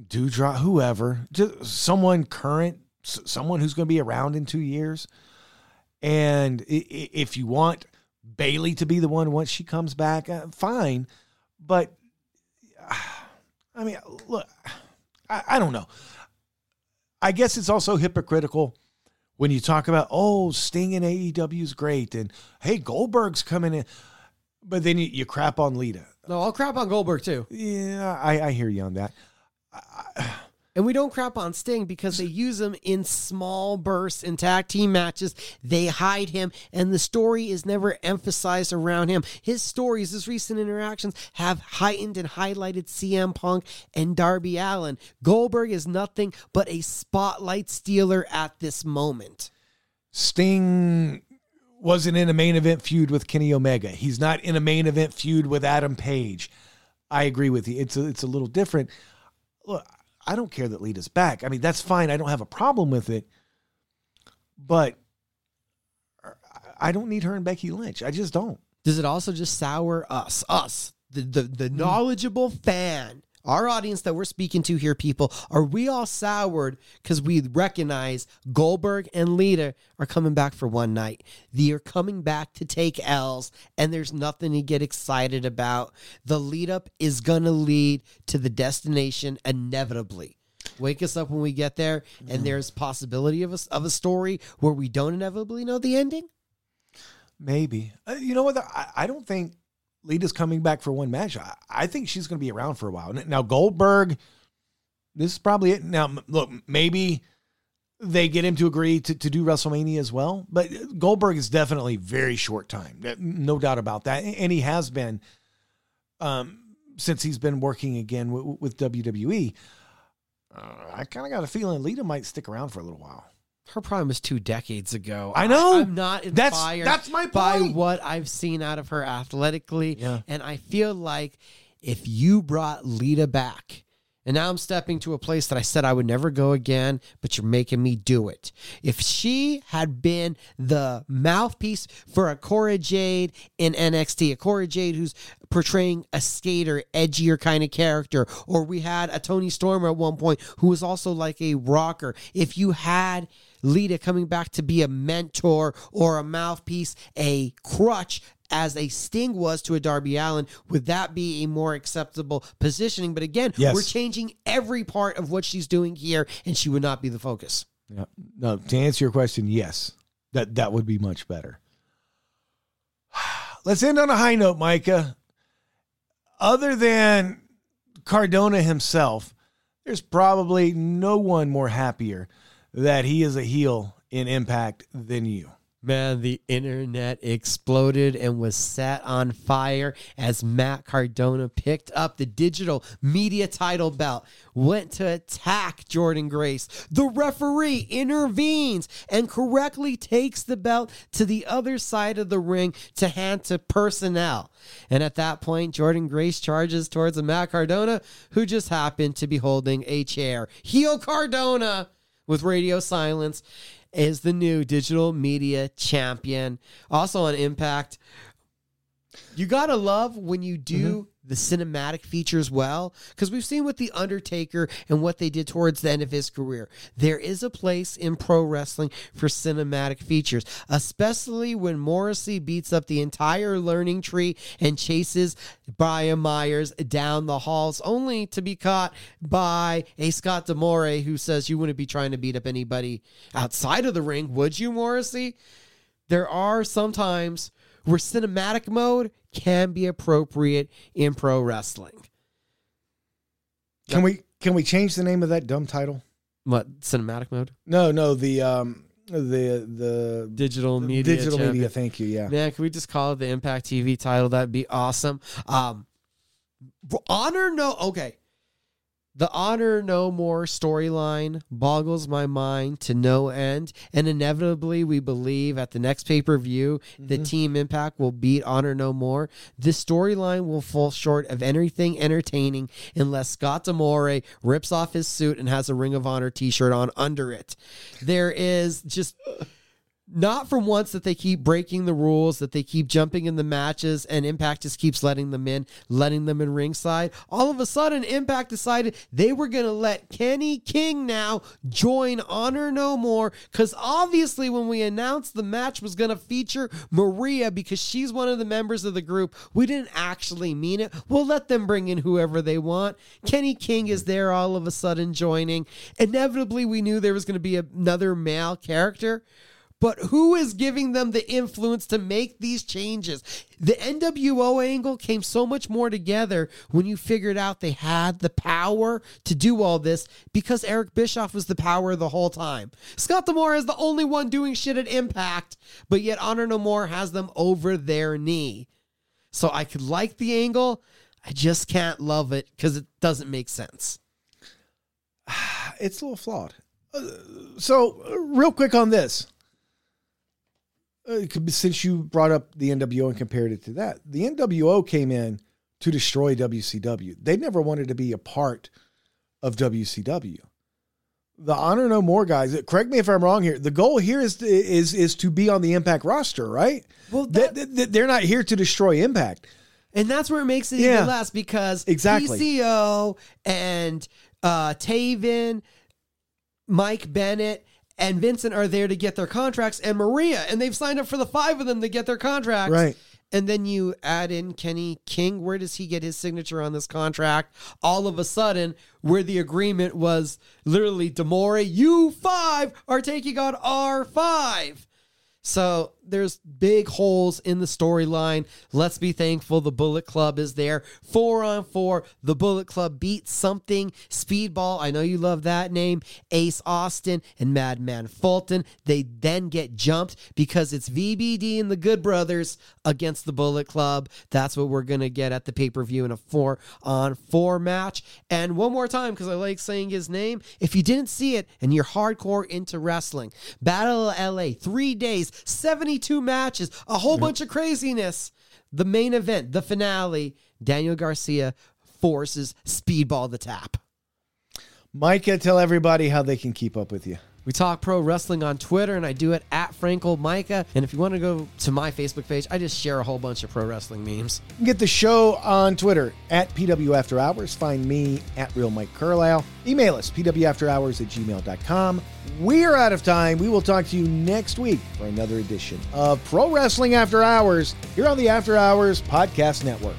do draw whoever just someone current someone who's going to be around in two years. And if you want Bayley to be the one once she comes back uh, fine. But i mean look I, I don't know i guess it's also hypocritical when you talk about oh sting in aew is great and hey goldberg's coming in but then you, you crap on lita No, I'll crap on Goldberg too. yeah i, I hear you on that And we don't crap on Sting because they use him in small bursts in tag team matches. They hide him, and the story is never emphasized around him. His stories, his recent interactions, have heightened and highlighted CM Punk and Darby Allin. Goldberg is nothing but a spotlight stealer at this moment. Sting wasn't in a main event feud with Kenny Omega. He's not in a main event feud with Adam Page. I agree with you. It's a, it's a little different. Look, I don't care that Lita's back. I mean, that's fine. I don't have a problem with it. But I don't need her and Becky Lynch. I just don't. Does it also just sour us, us, the the, the knowledgeable fan, our audience that we're speaking to here, people? Are we all soured because we recognize Goldberg and Lita are coming back for one night? They are coming back to take L's, and there's nothing to get excited about. The lead up is gonna lead to the destination inevitably. Wake us up when we get there, and there's possibility of a, of a story where we don't inevitably know the ending. Maybe. Uh, you know what? I, I don't think Lita's coming back for one match. I, I think she's going to be around for a while. Now, Goldberg, this is probably it. Now, look, maybe they get him to agree to, to do WrestleMania as well, but Goldberg is definitely very short time. Uh, No doubt about that. And he has been um, since he's been working again with, with WWE. I kind of got a feeling Lita might stick around for a little while. Her prime was two decades ago. I know. I'm not That's- inspired. that's my by what I've seen out of her athletically, Yeah. and I feel like if you brought Lita back, and now I'm stepping to a place that I said I would never go again, but you're making me do it. If she had been the mouthpiece for a Cora Jade in NXT, a Cora Jade who's portraying a skater, edgier kind of character, or we had a Tony Stormer at one point who was also like a rocker. If you had Lita coming back to be a mentor or a mouthpiece, a crutch, as a Sting was to a Darby Allin, would that be a more acceptable positioning? But again, Yes. we're changing every part of what she's doing here, and she would not be the focus. Yeah. No, to answer your question, yes. That that would be much better. Let's end on a high note, Mika. Other than Cardona himself, there's probably no one more happier that he is a heel in Impact than you. Man, the internet exploded and was set on fire as Matt Cardona picked up the digital media title belt, went to attack Jordynne Grace. The referee intervenes and correctly takes the belt to the other side of the ring to hand to personnel. And at that point, Jordynne Grace charges towards Matt Cardona who just happened to be holding a chair. Heel Cardona with radio silence is the new digital media champion. Also on Impact, you gotta love when you do mm-hmm. The cinematic features well, because we've seen with The Undertaker and what they did towards the end of his career. There is a place in pro wrestling for cinematic features, especially when Morrissey beats up the entire learning tree and chases Brian Myers down the halls, only to be caught by a Scott D'Amore who says, You wouldn't be trying to beat up anybody outside of the ring, would you, Morrissey? there are sometimes where cinematic mode can be appropriate in pro wrestling. Can we can we change the name of that dumb title? What cinematic mode? No, no, the um the the Digital the media. Digital champion. media, thank you. Yeah. Man, can we just call it the Impact TV title? That'd be awesome. Um, honor no. Okay, the honor no more storyline boggles my mind to no end, and inevitably we believe at the next pay per view the mm-hmm. Team Impact will beat Honor No More. This storyline will fall short of anything entertaining unless Scott D'Amore rips off his suit and has a Ring of Honor T-shirt on under it. There is just not from once that they keep breaking the rules, that they keep jumping in the matches, and Impact just keeps letting them in, letting them in ringside. All of a sudden, Impact decided they were going to let Kenny King now join Honor No More because obviously, when we announced the match was going to feature Maria because she's one of the members of the group, we didn't actually mean it. We'll let them bring in whoever they want. Kenny King is there all of a sudden joining. Inevitably, we knew there was going to be another male character. But who is giving them the influence to make these changes? The NWO angle came so much more together when you figured out they had the power to do all this because Eric Bischoff was the power the whole time. Scott D'Amore is the only one doing shit at Impact, but yet Honor No More has them over their knee. So I could like the angle, I just can't love it because it doesn't make sense. It's a little flawed. Uh, so, real quick on this. Uh, it could be- since you brought up the NWO and compared it to that, the NWO came in to destroy WCW. They never wanted to be a part of WCW. The Honor No More guys. Correct me if I'm wrong here. The goal here is is is to be on the Impact roster, right? Well, They- they- they're not here to destroy Impact. And that's where it makes it Yeah. even less because Exactly. PCO and uh, Taven, Mike Bennett, and Vincent are there to get their contracts, and Maria, and they've signed up for the five of them to get their contracts. Right. And then you add in Kenny King. Where does he get his signature on this contract? All of a sudden, where the agreement was literally D'Amore, you five are taking on R5. So there's big holes in the storyline. Let's be thankful the Bullet Club is there. Four on four, the Bullet Club beats something. Speedball, I know you love that name. Ace Austin and Madman Fulton. They then get jumped because it's VBD and the Good Brothers against the Bullet Club. That's what we're going to get at the pay per view in a four on four match. And one more time, because I like saying his name, if you didn't see it and you're hardcore into wrestling, Battle LA, three days, 72 matches, a whole bunch of craziness. The main event, the finale, Daniel Garcia forces Speedball the tap. Mika, tell everybody how they can keep up with you. We talk pro wrestling on Twitter, and I do it at Frankl Mika. And if you want to go to my Facebook page, I just share a whole bunch of pro wrestling memes. Get the show on Twitter at PW After Hours. Find me at Real Mike Carlyle. Email us, pwafterhours at gmail.com. We're out of time. We will talk to you next week for another edition of Pro Wrestling After Hours here on the After Hours Podcast Network.